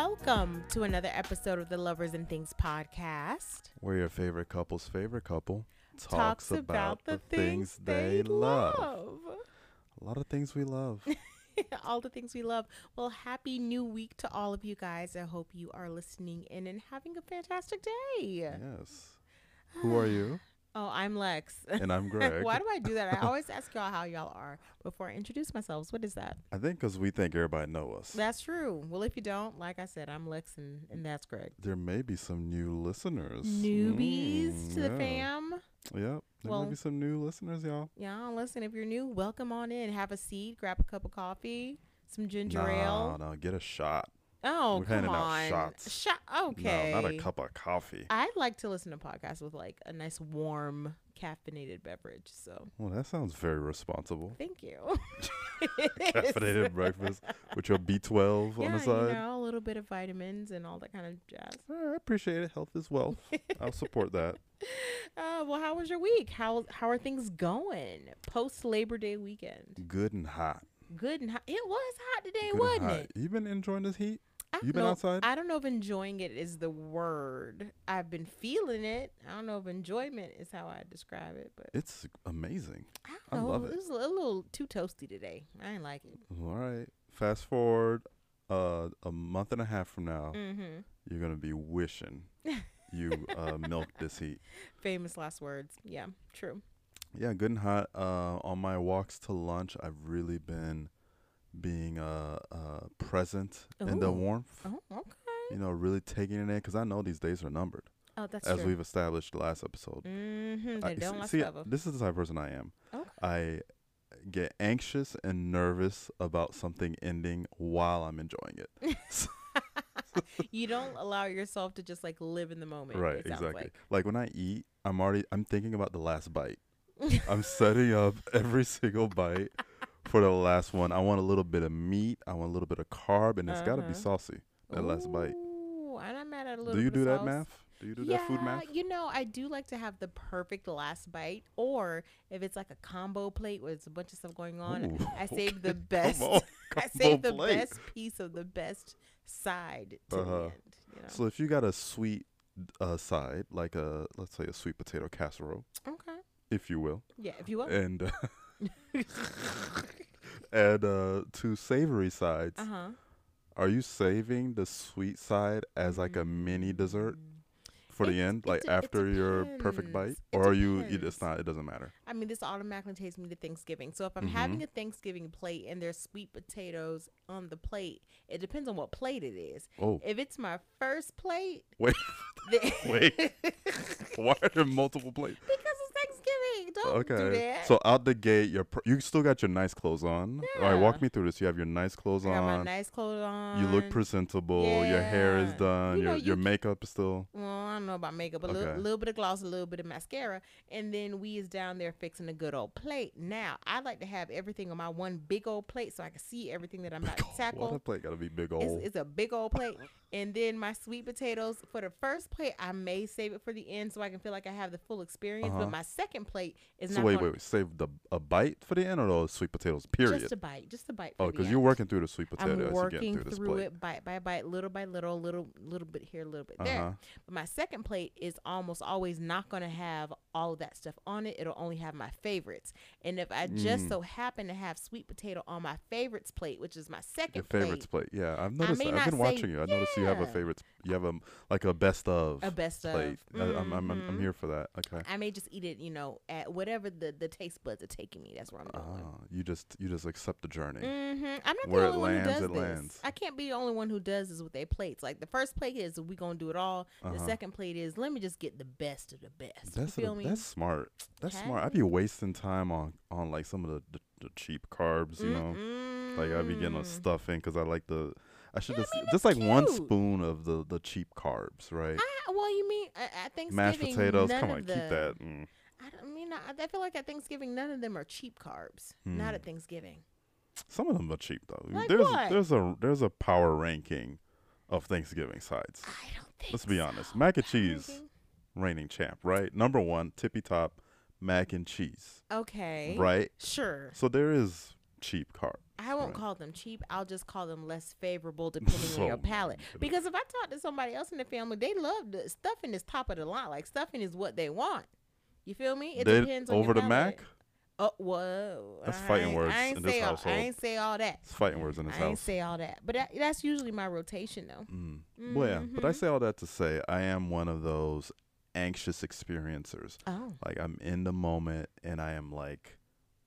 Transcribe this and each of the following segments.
Welcome to another episode of the Lovers and Things podcast. Where your favorite couple's favorite couple Talks about the things they love. A lot of things we love. all the things we love. Well, happy new week to all of you guys. I hope you are listening in and having a fantastic day. yes. Who are you? Oh, I'm Lex. And I'm Greg. Why do I do that? I always ask y'all how y'all are before I introduce myself. What is that? I think because we think everybody know us. That's true. Well, if you don't, like I said, I'm Lex and, and that's Greg. there may be some new listeners. Newbies Mm, to the fam. Yep. There Well- may be some new listeners, y'all. Yeah, listen, if you're new, welcome on in. Have a seat, grab a cup of coffee, some ginger no, ale. no, get a shot. Oh, We're come handing out on. shots. Shot. Okay. No, not a cup of coffee. I like to listen to podcasts with like a nice warm caffeinated beverage. So Well, that sounds very responsible. thank you. It is. Caffeinated breakfast with your B12 yeah, on the you side. know, a little bit of vitamins and all that kind of jazz. Eh, I appreciate it. Health is wealth. I'll support that. Uh, well, how was your week? How how are things going post Labor Day weekend? Good and hot. Good and hot. It was hot today, Good and wasn't hot. it? You been enjoying this heat? I You don't been know- outside? I don't know if enjoying it is the word. I've been feeling it. I don't know if enjoyment is how I describe it, but It's amazing. I, I love it. It was a little too toasty today. I didn't like it. All right. Fast forward uh, a month and a half from now, Mm-hmm. you're gonna be wishing you uh, milked this heat. Famous last words. Yeah, true. Yeah, good and hot. Uh, on my walks to lunch, I've really been being uh, uh, present in the warmth. Oh, okay. You know, really taking it in because I know these days are numbered, Oh, that's as true. we've established the last episode. Mm-hmm. I- don't see- see, this is the type of person I am. Okay. I get anxious and nervous about something ending while I'm enjoying it. you don't allow yourself to just like live in the moment. right, exactly. Like. Like. when I eat, I'm already I'm thinking about the last bite. I'm setting up every single bite for the last one. I want a little bit of meat. I want a little bit of carb, and it's got to be Uh-huh. saucy. That last bite. Ooh, I'm at a little Do you do that sauce. math? Do you do yeah, that food math? you know, I do like to have the perfect last bite, or if it's like a combo plate where it's a bunch of stuff going on, Ooh, I save the best. On, I save the plate. best piece of the best side to Uh-huh. end. You know? So if you got a sweet uh, side, like a let's say a sweet potato casserole, okay. if you will, Yeah, if you will. and uh, and uh, two savory sides, Uh huh. are you saving the sweet side as like a mini dessert for the end, like after your perfect bite. It or are you? It's not. It doesn't matter. I mean, this automatically takes me to Thanksgiving. So if I'm Mhm. having a Thanksgiving plate and there's sweet potatoes on the plate, it depends on what plate it is. Oh, If it's my first plate, wait, then wait. Why are there multiple plates? because Don't do Okay. that. So out the gate, you're pr- you still got your nice clothes on. All right, walk me through this. You have your nice clothes I got my on. nice clothes on. You look presentable. Your hair is done. You know, your you your makeup is still. Well, I don't know about makeup, but a little, Okay. little bit of gloss, a little bit of mascara, and then we is down there fixing a good old plate. Now, I like to have everything on my one big old plate so I can see everything that I'm about to tackle. that plate gotta be big old. It's, it's a big old plate. And then my sweet potatoes for the first plate, I may save it for the end so I can feel like I have the full experience. Uh-huh. But my second plate is so not wait, gonna- wait, wait. Save the a bite for the end, or those sweet potatoes. Period. just a bite, just a bite. For oh, because you're working through the sweet I'm potato as you're working through through it bite by bite, little by little, little little bit here, little bit there. Uh-huh. But my second plate is almost always not going to have all of that stuff on it. It'll only have my favorites. And if I just Mm. so happen to have sweet potato on my favorites plate, which is my second Your plate, favorites plate. Yeah, I've noticed. that. I've been watching you. I noticed you have a favorites. You have a like a best of a best plate. of. I, I'm, I'm, I'm Mhm. here for that. Okay. I may just eat it, you know, at whatever the, the taste buds are taking me. That's where I'm going. Ah, you just you just accept the journey. hmm I'm not Where the it only one who does it this. lands. I can't be the only one who does this with their plates. Like the first plate is we gonna do it all. The Uh-huh. second plate is let me just get the best of the best. That's you feel me? That's smart. That's smart. I'd be wasting time on on like some of the the, the cheap carbs. You know, like I'd be getting a Mm-mm. stuff in because I like the. I should just just like it's one spoon of the the cheap carbs, right? I, well, you mean at, at Thanksgiving? Mashed potatoes. Come on, keep that. Mm. I don't mean. I, I feel like at Thanksgiving, none of them are cheap carbs. Not Hmm. at Thanksgiving. Some of them are cheap though. Like there's what? there's a there's a power ranking of Thanksgiving sides. I don't think. Let's be so. honest. Mac and Power cheese, ranking? Reigning champ, right? Number one, tippy top, mac and cheese, Okay. right? Sure. So there is cheap carbs. I won't Right. call them cheap. I'll just call them less favorable depending on Oh your palate. Because if I talk to somebody else in the family, they love the stuffing is top of the line. Like stuffing is what they want. You feel me? It They- depends on over the palate. Mac. Oh whoa! That's I fighting words I in this all, household. I ain't say all that. It's fighting words in this house. I ain't say all that. But that, that's usually my rotation though. Mm. Well, yeah, but I Mhm. say all that to say I am one of those anxious experiencers. Oh. Like I'm in the moment and I am like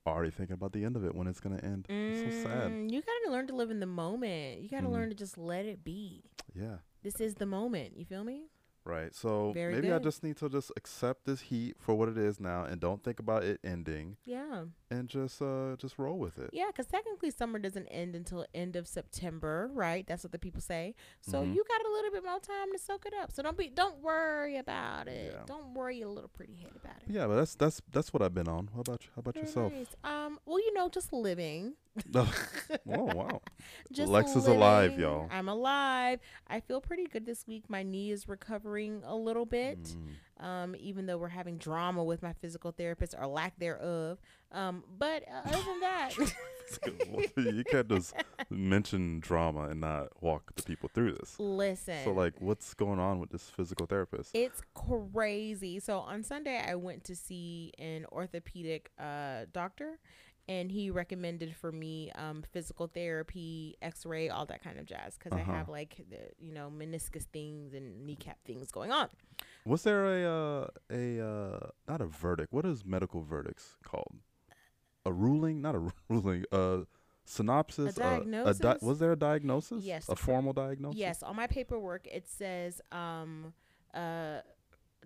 already thinking about the end of it when it's gonna end. It's so sad. Mm, You gotta learn to live in the moment. You gotta Mhm. learn to just let it be. Yeah. This is the moment. You feel me? Right. So Very maybe I just need to just accept this heat for what it is now and don't think about it ending Yeah. and just uh just roll with it. Yeah, because technically summer doesn't end until end of September, right? That's what the people say. So Mhm. you got a little bit more time to soak it up. So don't be, don't worry about it. Yeah. Don't worry your little pretty head about it. Yeah, but that's that's that's what I've been on. How about you? How about Very yourself? nice. Um, well, you know, just living. oh wow. Just Lex is alive, y'all. I'm alive. I feel pretty good this week. My knee is recovering a little bit. Mm. Um, even though we're having drama with my physical therapist or lack thereof. Um, but uh, other than that, you can't just mention drama and not walk the people through this. listen. So like what's going on with this physical therapist? It's crazy. So on Sunday, I went to see an orthopedic uh, doctor, and he recommended for me um, physical therapy, X-ray, all that kind of jazz, because Uh-huh. I have like the you know meniscus things and kneecap things going on. Was there a uh, a uh, not a verdict? What is medical verdicts called? A ruling? Not a ruling. A synopsis. di- diagnosis? was there a diagnosis? Yes. A formal diagnosis. Yes, on my paperwork it says um, uh,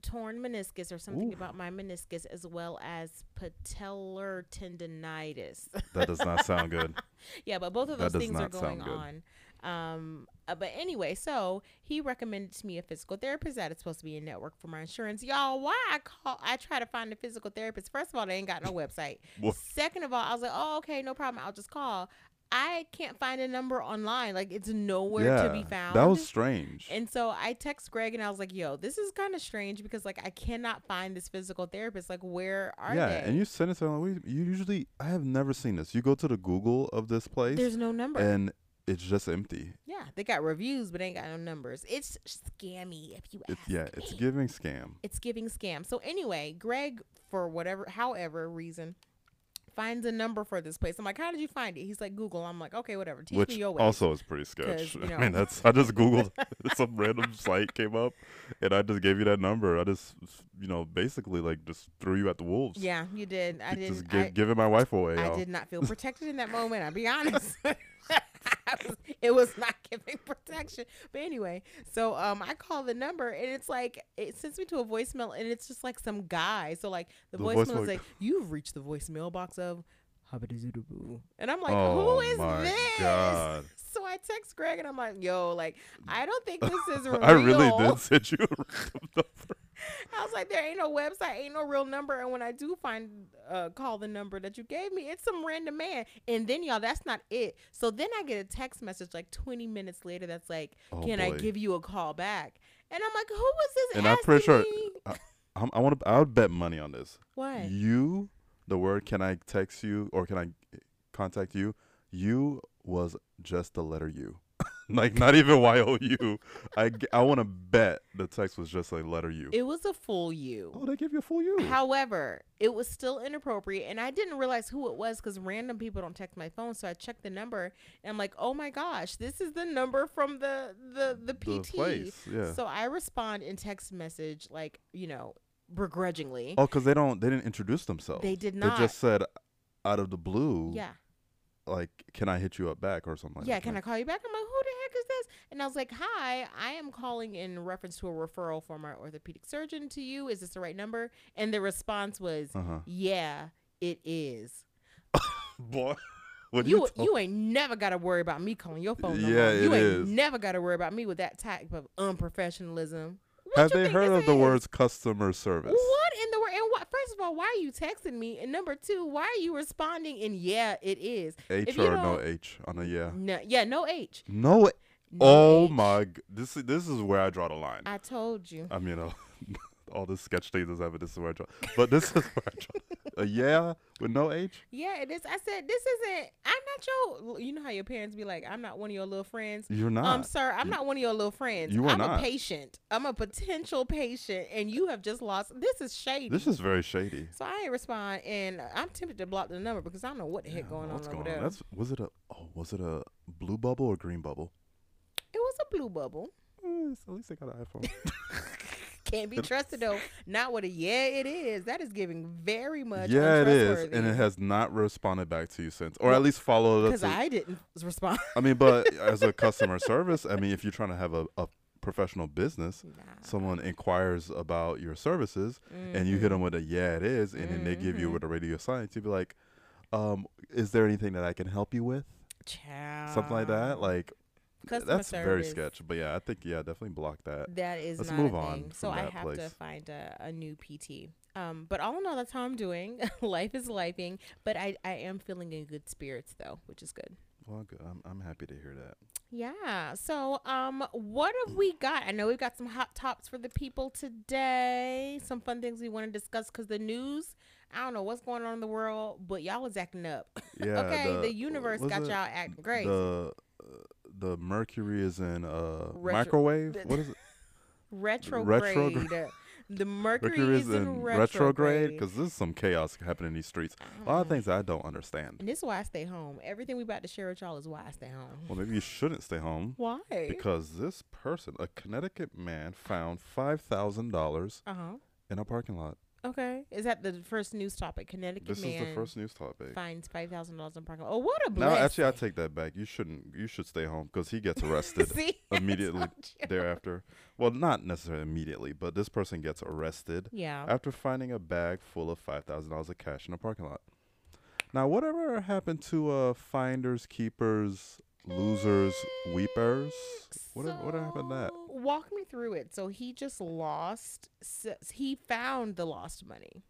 torn meniscus or something Oof. about my meniscus, as well as patellar tendonitis. That does not sound good. Yeah, but both of those things are going on. Um, uh, but anyway, so he recommended to me a physical therapist that is supposed to be a network for my insurance. Y'all, why I call? I try to find a physical therapist. First of all, they ain't got no website. Second of all, I was like, oh, okay, no problem. I'll just call. I can't find a number online. Like it's nowhere yeah, to be found. that was strange. And so I text Greg and I was like, "Yo, this is kind of strange because like I cannot find this physical therapist. Like, where are yeah, they? Yeah, and you send it to them. You usually, I have never seen this. You go to the Google of this place, There's no number. and it's just empty. yeah, they got reviews, but ain't got no numbers. It's scammy, if you It, ask yeah, it's me. giving scam. it's giving scam. So anyway, Greg, for whatever, however reason, finds a number for this place. I'm like, how did you find it? He's like, Google. I'm like, okay, whatever. Teach which me your ways. also is pretty sketch. you I mean, that's I just googled some random site came up, and I just gave you that number. I just, you know, basically like just threw you at the wolves. yeah, you did. I didn't. just give, I, giving my wife away. I y'all. did not feel protected in that moment. I'll be honest. It was not giving protection. But anyway, so um, I call the number and it's like it sends me to a voicemail and it's just like some guy. So like the, The voicemail, voicemail- is like, "You've reached the voicemail box of." Habba-dizzy-doo-boo." And I'm like, oh who is this? god! So I text Greg and I'm like, yo, like, I don't think this is real. I really did send you a random number. I was like, there ain't no website, ain't no real number. And when I do find, uh, call the number that you gave me, it's some random man. And then, y'all, that's not it. So then I get a text message like 20 minutes later that's like, Oh, can I give you a call back? And I'm like, who was this? And I'm pretty sure- asking? I'm, I want to. I would bet money on this. What? You, the word "Can I text you" or "Can I contact you"? You was just the letter U, like not even Y O U. I I want to bet the text was just like letter U. It was a full U. oh, they give you a full U. However, it was still inappropriate, and I didn't realize who it was because random people don't text my phone. So I checked the number, and I'm like, "Oh my gosh, this is the number from the the the the PT." place, yeah. So I respond in text message, like you know, begrudgingly. oh, because they don't. They didn't introduce themselves. They did not. They just said out of the blue. yeah, Like, can I hit you up back or something? like yeah. that. Can I call you back? I'm like, who the is this? And I was like, hi, I am calling in reference to a referral from our orthopedic surgeon to you. Is this the right number? And the response was, Uh huh. yeah, it is. Boy, what you? you you ain't never got to worry about me calling your phone. No Yeah, you ain't is. never got to worry about me with that type of unprofessionalism. What Have they heard of the words customer service? What in the world? And what? First of all, why are you texting me? And number two, why are you responding? in yeah, it is. H or no H on a yeah. No, yeah, no H. No. No oh H. my! This is this is where I draw the line. I told you. I mean, uh, all this sketch things is This is where I draw, but this is where I draw. a yeah with no H? Yeah, it is. I said this isn't. I'm not your. You know how your parents be like, I'm not one of your little friends. You're not. Um, sir, I'm You- not one of your little friends. You are I'm not. a patient. I'm a potential patient, and you have just lost. This is shady. this is very shady. so I ain't respond, and I'm tempted to block the number because I don't know what the heck Yeah, going on what's over going there. on? That's was it a oh was it a blue bubble or green bubble? It was a blue bubble. Eh, at least they got an iPhone. Can't be trusted though. Not with a yeah, it is. That is giving very much. yeah, it is, and it has not responded back to you since, or Well, at least followed up. because I didn't respond. I mean, but as a customer service, I mean, if you're trying to have a, a professional business, Nah. someone inquires about your services, and you hit them with a yeah, it is, and then they give you Mhm. with a radio silence, you'd be like, um, is there anything that I can help you with? Child. Something like that. Like Customer that's very service. sketch. But yeah, I think yeah, definitely block that. That is Let's not move a on. So I have to find a, a new PT. Um, but all in all, that's how I'm doing. Life is lifing, but I, I am feeling in good spirits though, which is good. Well, good. I'm I'm happy to hear that. Yeah. So, um, what have we got? I know we've got some hot tops for the people today. Some fun things we want to discuss because the news. I don't know what's going on in the world, but y'all was acting up. Yeah. okay, the, universe got it y'all acting great. The uh, the mercury is in uh Retro- microwave. the- What is it? retrograde. retrograde. the Mercury, Mercury is, is in retrograde. because there's some chaos happening in these streets. A lot of things I don't understand. And this is why I stay home. Everything we about to share with y'all is why I stay home. Well, maybe you shouldn't stay home Why? because this person, a Connecticut man, found five thousand dollars Uh huh. in a parking lot. Okay. Is that the first news topic? Connecticut This man is the first news topic. finds five thousand dollars in parking. Oh, what a blessing! actually, I take that back. You shouldn't. You should stay home because he gets arrested See, immediately thereafter. Well, not necessarily immediately, but this person gets arrested Yeah. after finding a bag full of five thousand dollars of cash in a parking lot. Now, whatever happened to uh, finders, keepers, losers, weepers? What what happened to that? Walk me through it. So he just lost. He found the lost money.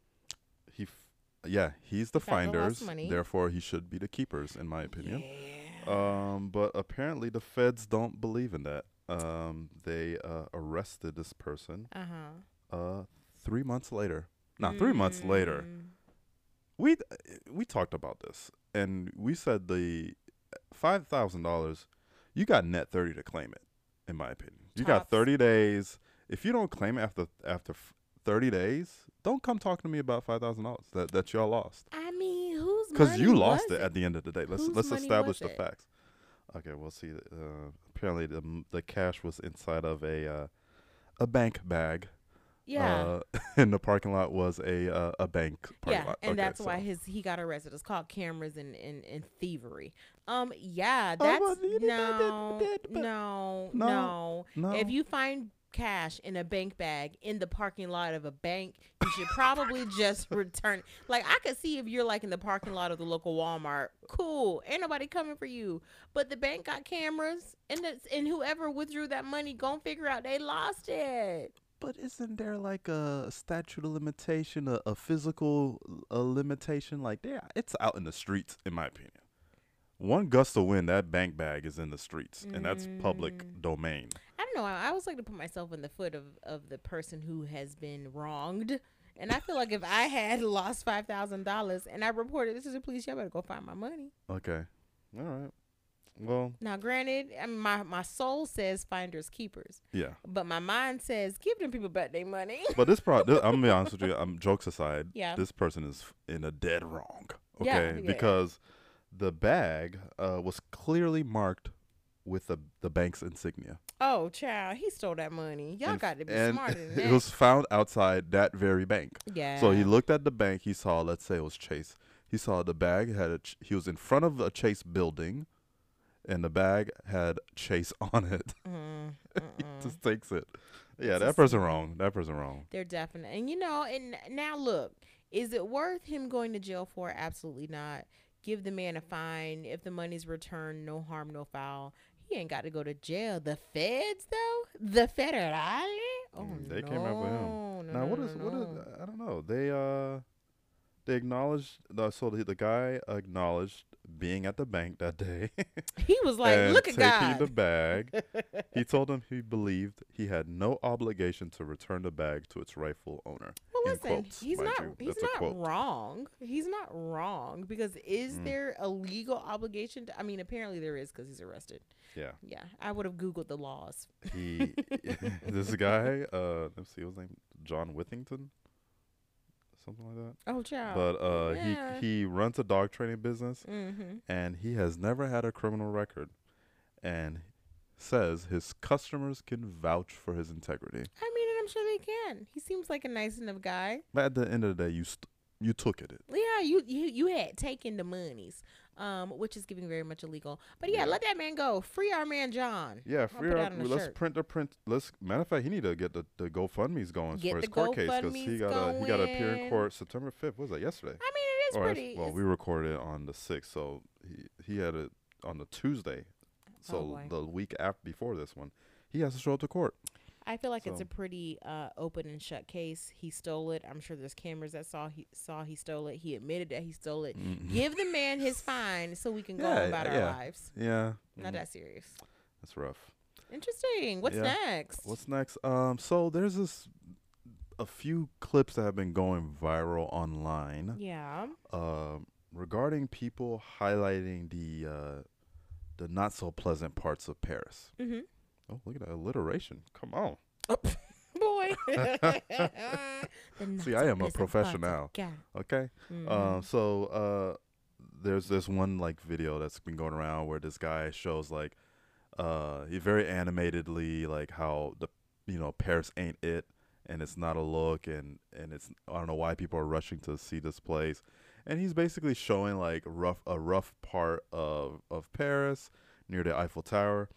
He, f- yeah, he's the He the finders. money. Therefore, he should be the keepers, in my opinion. Yeah. Um, but apparently the feds don't believe in that. Um, they uh, arrested this person Uh huh. uh three months later. Not three months later. Mm. We we talked about this, and we said the five thousand dollars. You got net thirty to claim it, in my opinion. You got Tops. thirty days. If you don't claim it after after f- thirty days, don't come talking to me about five thousand dollars that that y'all lost. I mean, whose Because you lost it at the end of the day. Let's Whose let's money establish was the it? facts. Okay, we'll see. Uh, apparently, the m- the cash was inside of a uh, a bank bag. Yeah. Uh, in the parking lot was a uh, a bank parking yeah, lot. and Okay, that's why his he got arrested. It's called cameras and, and, and thievery. Um, yeah, Oh, that's well, no, did- did- but- no, No, no, No. If you find cash in a bank bag in the parking lot of a bank, you should probably just return. Like I could see if you're like in the parking lot of the local Walmart, cool, ain't nobody coming for you. But the bank got cameras, and and whoever withdrew that money, gon' figure out they lost it. But isn't there like a statute of limitation, a, a physical a limitation? Like there, it's out in the streets, in my opinion. One gust of wind, that bank bag is in the streets, and that's public Mm. domain. I don't know. I I always like to put myself in the foot of, of the person who has been wronged. And I feel like if I had lost five thousand dollars and I reported this to the police, y'all better go find my money. Okay, all right. Well, Now, granted, I mean, my my soul says finders keepers, yeah. but my mind says give them people back their money. But this pro, this, I'm gonna be honest with you. Um, jokes aside, Yeah. this person is in a dead wrong. Okay, yeah. because the bag uh, was clearly marked with the the bank's insignia. oh, child, he stole that money. Y'all And- got to be and smarter than it was found outside that very bank. yeah. So he looked at the bank. He saw, let's say it was Chase. He saw the bag had a. Ch- he was in front of a Chase building, and the bag had Chase on it. Mm, he just takes it. Yeah, It's that person wrong. That person wrong. They're definite. And you know, and now look, is it worth him going to jail for? Absolutely not. Give the man a fine. If the money's returned, no harm, no foul. He ain't got to go to jail. The feds, though, the federale. Oh Mm, they no, came after him. No, now no, what is what is. I don't know. They uh they acknowledged. The, so the, the guy acknowledged being at the bank that day. He was like, "Look at taking God." the bag. he told him he believed he had no obligation to return the bag to its rightful owner. Well, in listen, quotes, he's not you. he's That's not wrong. He's not wrong because is Mm. there a legal obligation? To, I mean, apparently there is because he's arrested. Yeah, Yeah, I would have googled the laws. he. this guy. Uh, let's see, what's his name? John Withington. Something like that. Oh, child. But uh, yeah. he he runs a dog training business, mm-hmm. and he has never had a criminal record, and says his customers can vouch for his integrity. I mean, and I'm sure they can. He seems like a nice enough guy. But at the end of the day, you st- you took it. Yeah, you you you had taken the monies, um, which is giving very much illegal. But yeah, Yeah. let that man go. Free our man John. Yeah, free put up. that on a Let's shirt. print the print. Let's matter of fact, he need to get the the GoFundmes going Get for his court case because he GoFundMes a, he got to appear in court September fifth. What was that yesterday? I mean, it is Or pretty. well, we recorded on the sixth, so he he had it on the Tuesday. So Oh, the week after before this one, he has to show up to court. I feel like it's a pretty uh, open and shut case. He stole it. I'm sure there's cameras that saw he saw he stole it. He admitted that he stole it. Mhm. Give the man his fine so we can go Yeah, about our lives. Yeah, Not mhm, that serious. that's rough. Interesting. What's Yeah. next? What's next? Um, so there's this a few clips that have been going viral online. yeah. um, regarding people highlighting the uh, the not so pleasant parts of Paris. Mm-hmm. Oh, look at that alliteration! Come on. Boy. See, I am a professional. parts of God. Okay. Um, so uh, there's this one like video that's been going around where this guy shows like uh, he very animatedly like how the you know Paris ain't it and it's not a look and and it's I don't know why people are rushing to see this place and he's basically showing like rough a rough part of of Paris near the Eiffel Tower.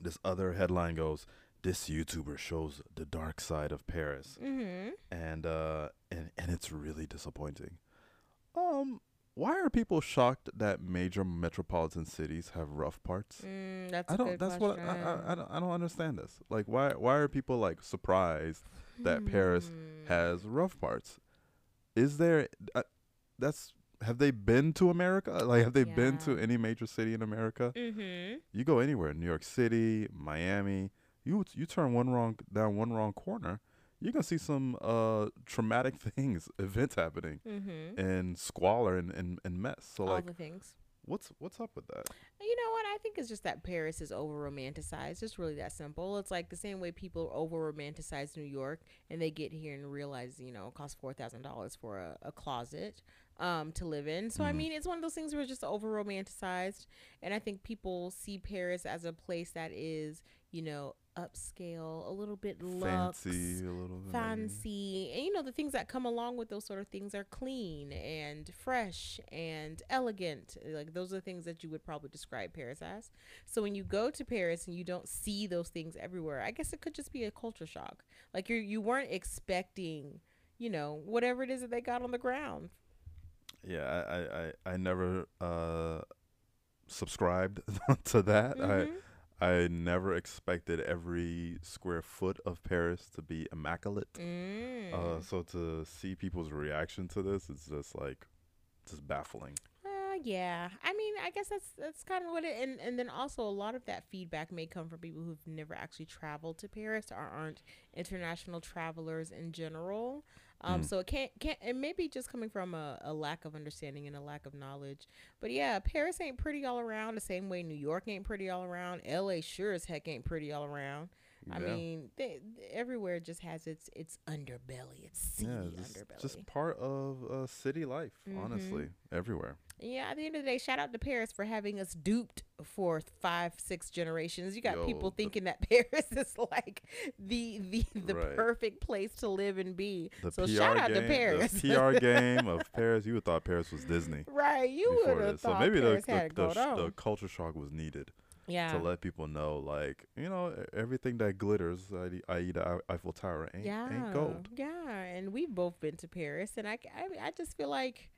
This other headline goes, "This YouTuber shows the dark side of Paris." Mhm. and uh and and it's really disappointing. Um, why are people shocked that major metropolitan cities have rough parts? Mm, that's I don't. That's what I. I I don't I don't understand this. Like, why why are people like surprised that Paris Hmm. has rough parts? Is there? Uh, that's have they been to America? Like, have they been to any major city in America? Mhm. You go anywhere, New York City, Miami. You you turn one wrong down one wrong corner, you're gonna see some uh traumatic things, events happening, Mhm. and squalor and, and, and mess. So All like, the things. What's what's up with that? You know what? I think it's just that Paris is over romanticized. It's really that simple. It's like the same way people over romanticize New York and they get here and realize, you know, it costs four thousand dollars for a, a closet um to live in. So I Mhm. mean it's one of those things where it's just over romanticized and I think people see Paris as a place that is, you know, upscale, a little bit luxe, Fancy a little bit. fancy and you know the things that come along with those sort of things are clean and fresh and elegant like those are things that you would probably describe paris as so when you go to paris and you don't see those things everywhere i guess it could just be a culture shock like you you weren't expecting you know whatever it is that they got on the ground Yeah, I I, I, I never uh subscribed to that. Mhm. I I never expected every square foot of Paris to be immaculate. Mm. Uh, so to see people's reaction to this, it's just like, just baffling. Uh, yeah. I mean, I guess that's that's kind of what it and and then also a lot of that feedback may come from people who've never actually traveled to Paris or aren't international travelers in general. Um, Mm. so it can't can't it may be just coming from a, a lack of understanding and a lack of knowledge. But yeah, Paris ain't pretty all around the same way New York ain't pretty all around. LA sure as heck ain't pretty all around. I mean, they, everywhere just has its its underbelly, its seedy yeah, just, underbelly. just part of uh, city life, honestly, everywhere. Yeah, at the end of the day, shout out to Paris for having us duped for five, six generations. You got Yo, people the- thinking that Paris is like the the the Right. perfect place to live and be. The so PR shout out game, to Paris. the PR game of Paris. You would thought Paris was Disney. right, you would have this. So thought maybe Paris the had the, the, going sh- on. the culture shock was needed yeah, to let people know, like you know, everything that glitters, i.e., the Eiffel Tower, ain't yeah, ain't gold. yeah. And we've both been to Paris, and I, I, I just feel like.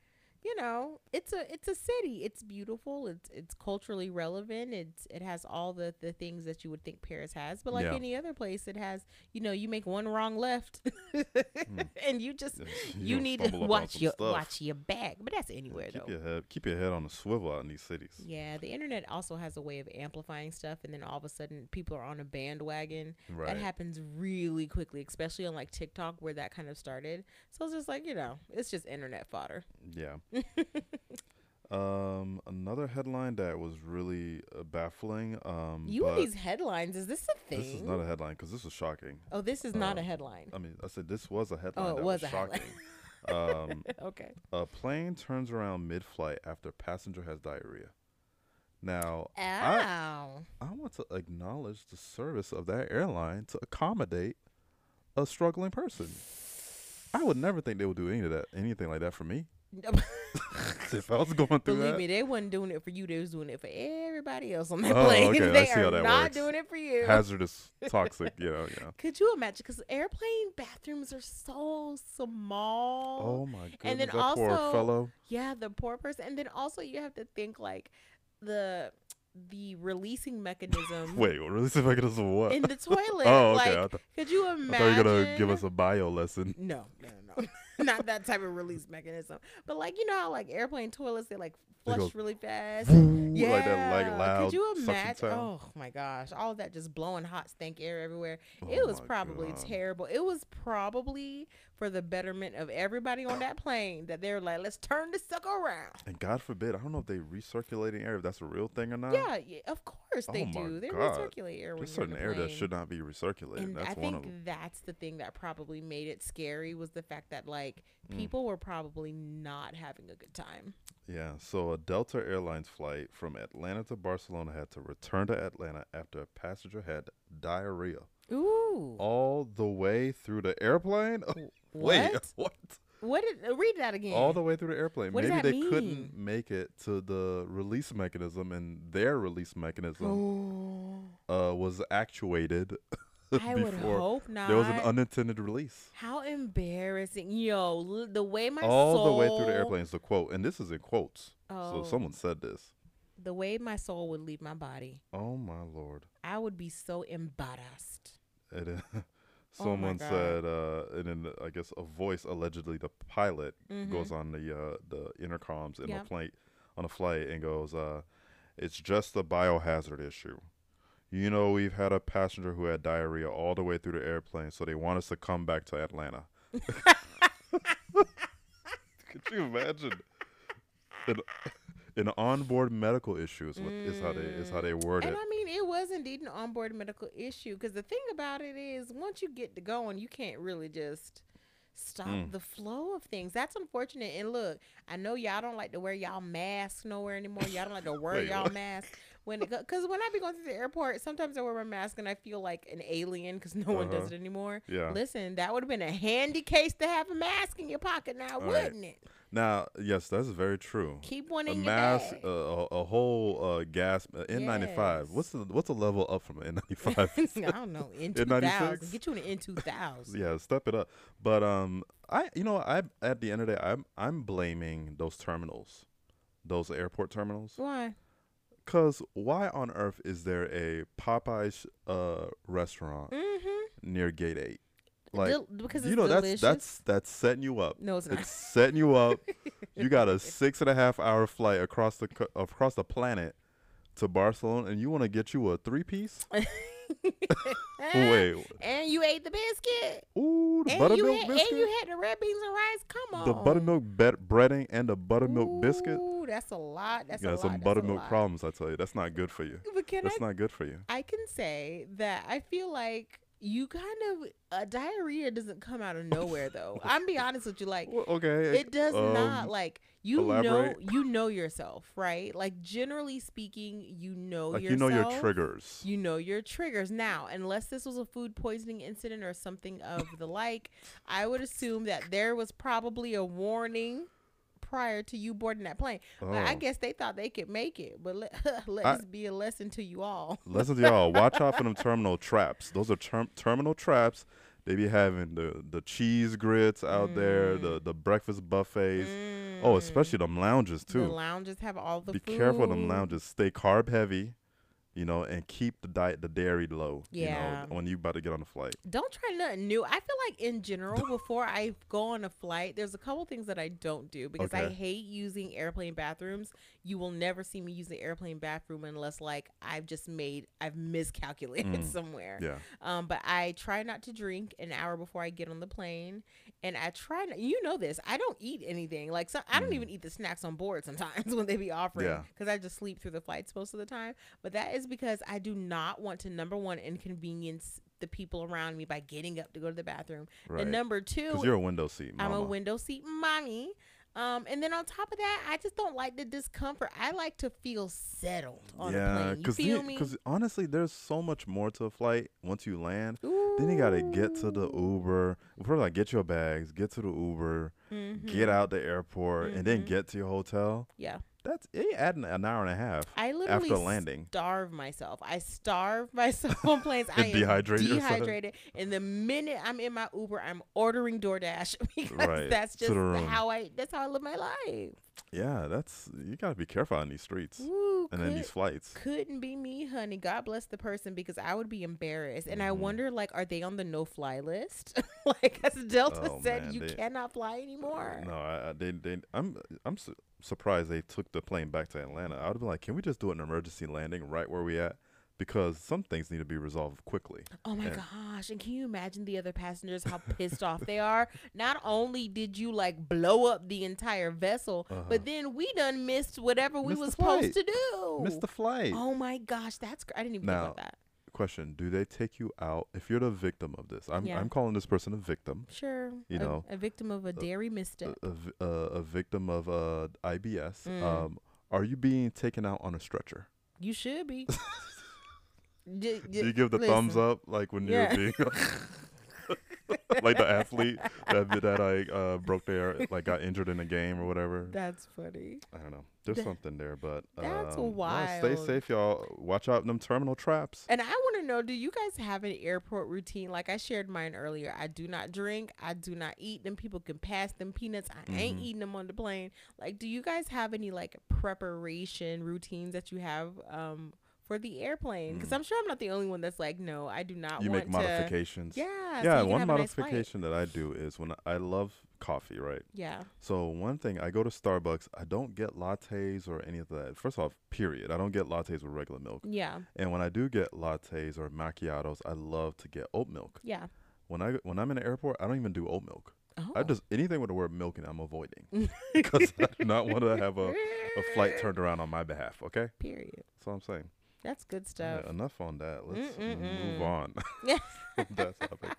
You know, it's a it's a city. It's beautiful. It's it's culturally relevant. It's it has all the the things that you would think Paris has. But like Yeah. any other place, it has you know you make one wrong left, hmm. and you just Yeah, you need to watch your stuff. watch your back. But that's anywhere Keep though. your head keep your head on a swivel out in these cities. Yeah, the internet also has a way of amplifying stuff, and then all of a sudden people are on a bandwagon. Right. That happens really quickly, especially on like TikTok where that kind of started. So it's just like you know, it's just internet fodder. Yeah. um, another headline that was really uh, baffling. Um, You and these headlines, is this a thing? this is not a headline because this was shocking. oh, this is not a um, headline. I mean, I said this was a headline. Oh, it was was, a headline. shocking. um, okay. a plane turns around mid-flight after passenger has diarrhea. Now, I, I want to acknowledge the service of that airline to accommodate a struggling person. I would never think they would do any of that, anything like that for me. if I was going through Believe that, me, they wasn't doing it for you. They was doing it for everybody else on that Oh, plane. okay, I they are not works. doing it for you. hazardous, toxic, you know, know. Could you imagine? Because airplane bathrooms are so small. Oh my goodness, And then that poor also- fellow. Yeah, the poor person, and then also you have to think like the the releasing mechanism Wait, what release mechanism what? in the oh, toilet. oh, okay. Like, I, th- could you I imagine? thought you were gonna give us a bio lesson. No, no, no, no. not that type of release mechanism. But like you know how like airplane toilets they like flush really fast. yeah, like that, like loud. Could you imagine? Oh my gosh, all that just blowing hot stank air everywhere. Oh it Oh was probably God. terrible. It was probably for the betterment of everybody on that plane that they're like, let's turn this sucker around. And God forbid, I don't know if they recirculating air, if that's a real thing or not. Yeah, yeah, of course they Oh do. They God. recirculate air There's certain the air that should not be recirculated. And that's I one think of them. that's the thing that probably made it scary was the fact that like Mm. people were probably not having a good time. Yeah. So a Delta Airlines flight from Atlanta to Barcelona had to return to Atlanta after a passenger had diarrhea Ooh. all the way through the airplane. Wait, What? what? What did uh, read that again? All the way through the airplane. What does Maybe they mean? couldn't make it to the release mechanism, and their release mechanism Oh, uh, was actuated I would before hope not. there was an unintended release. How embarrassing, yo! l- The way my all soul, the way through the airplane is the quote, and this is in quotes. Oh, So someone said this. the way my soul would leave my body, Oh my lord! I would be so embarrassed. Oh my someone God. said, uh, and then I guess a voice, allegedly the pilot, Mhm. goes on the uh, the intercoms in Yeah. the plane on a flight and goes, uh, "It's just a biohazard issue." You know, we've had a passenger who had diarrhea all the way through the airplane, so they want us to come back to Atlanta. Could you imagine? an onboard medical issue is what is how they is how they word And it. And I mean, it was indeed an onboard medical issue because the thing about it is, once you get to going, you can't really just stop Mm. the flow of things. That's unfortunate. And look, I know y'all don't like to wear y'all masks nowhere anymore. Y'all don't like to wear Wait, y'all what? masks when it because when I be going to the airport, sometimes I wear my mask and I feel like an alien because no one does Uh-huh. it anymore. Yeah. Listen, that would have been a handy case to have a mask in your pocket now, Right. wouldn't it? Now, yes, that's very true. Keep one a in your mask, bag. uh, a, a whole uh, gas uh, N95. What's the what's the level up from an N95? I don't know. In In 2000. 96? Get you an N 2000. yeah, step it up. But um, I you know I at the end of the day I'm I'm blaming those terminals, those airport terminals. Why? Cause why on earth is there a Popeyes uh restaurant Mm-hmm. near Gate Eight? Like because you it's know delicious. that's that's that's setting you up. no, it's not. It's setting you up. you got a six and a half hour flight across the co- across the planet to Barcelona, and you want to get you a three piece? Wait, And you ate the biscuit. ooh, the And you, buttermilk had, biscuit, and you had the red beans and rice. Come on. the buttermilk be- breading, and the buttermilk biscuit. Ooh, that's a lot. That's You got lot. some a buttermilk problems, I tell you. That's not good for you. But can That's I? not good for you. I can say that I feel like you kind of uh, diarrhea doesn't come out of nowhere though. I'm be honest with you, like Well, okay, it does um, not like you elaborate. know you know yourself right like generally speaking you know Like yourself you know your triggers. you know your triggers now unless this was a food poisoning incident or something of the like i would assume that there was probably a warning prior to you boarding that plane but i Oh. guess they thought they could make it but let, let I- this be a lesson to you all lesson to y'all. Watch out for them terminal traps. Those are term- terminal traps. They be having the the cheese grits out there, the mm. the breakfast buffets. Oh, especially mm. them lounges too. the lounges have all the Be food. careful of them lounges. Stay carb heavy, you know, and keep the diet, the dairy low. Yeah. You know, when you about to get on the flight. Don't try nothing new. I feel like in general, before I go on a flight, there's a couple things that I don't do because I hate using airplane bathrooms. You will never see me use the airplane bathroom unless like I've just made I've miscalculated Mm. somewhere. Yeah. Um, but I try not to drink an hour before I get on the plane, and I try not. You know this. I don't eat anything. Like so, I don't Mm. even eat the snacks on board sometimes when they be offering Yeah. because I just sleep through the flights most of the time. But that is because I do not want to number one inconvenience the people around me by getting up to go to the bathroom, Right. and number two, Because you're a window seat. I'm a window seat mommy. Um, and then on top of that, I just don't like the discomfort. I like to feel settled on a yeah, plane. You because feel me? because honestly, there's so much more to a flight once you land. Then you gotta get to the Uber. First, like get your bags, get to the Uber, get Mhm. out the airport, and then Mhm. get to your hotel. Yeah. That's it. Adding an hour and a half I literally after landing. starve myself. I starve myself on planes. I am Dehydrate dehydrated. And the minute I'm in my Uber, I'm ordering DoorDash because Right, that's just how I that's how I live my life. Yeah, that's you gotta be careful on these streets Woo, and then these flights. couldn't be me, honey. God bless the person because I would be embarrassed. And I Mhm. wonder, like, are they on the no fly list? like, as Delta Oh, said, man, you they- cannot fly anymore. No, I, I they, they I'm I'm surprised they took the plane back to Atlanta. I would be like, can we just do an emergency landing right where we at? Because some things need to be resolved quickly. Oh my And- gosh. And can you imagine the other passengers how pissed off they are? Not only did you like blow up the entire vessel, Uh-huh. but then we done missed whatever we Missed was supposed to do. Missed the flight. Oh my gosh, that's cr- I didn't even think about that. Question: Do they take you out if you're the victim of this? I'm Yeah. I'm calling this person a victim. Sure. you a, know, a victim of a dairy A, misstep. a, uh, a victim of uh, IBS. Mm. Um, are you being taken out on a stretcher? You should be. D- Do you give the thumbs up like when Yeah. you're being like the athlete that that I uh, broke their like got injured in a game or whatever? That's funny. I don't know. There's Th- something there, but That's um, no, Stay safe, y'all. Watch out them terminal traps. And I want to know do you guys have an airport routine? Like I shared mine earlier. I do not drink. I do not eat them. People can pass them peanuts. I ain't Mhm. eating them on the plane. Like, do you guys have any like preparation routines that you have um, for the airplane? Because Mm. I'm sure I'm not the only one that's like, no, I do not want to. You make to. modifications. Yeah. so yeah. you one a nice modification that I do is when I love coffee, right? Yeah. So one thing, I go to Starbucks. I don't get lattes or any of that. First off, period. I don't get lattes with regular milk. Yeah. And when I do get lattes or macchiatos, I love to get oat milk. Yeah. When I when I'm in the airport, I don't even do oat milk. Oh. I just anything with the word milk in, it, I'm avoiding because I do not want to have a, a flight turned around on my behalf. Okay, Period. that's all I'm saying. That's good Yeah, stuff. enough on that. Let's move Mm-mm-mm. on. Yeah. that topic.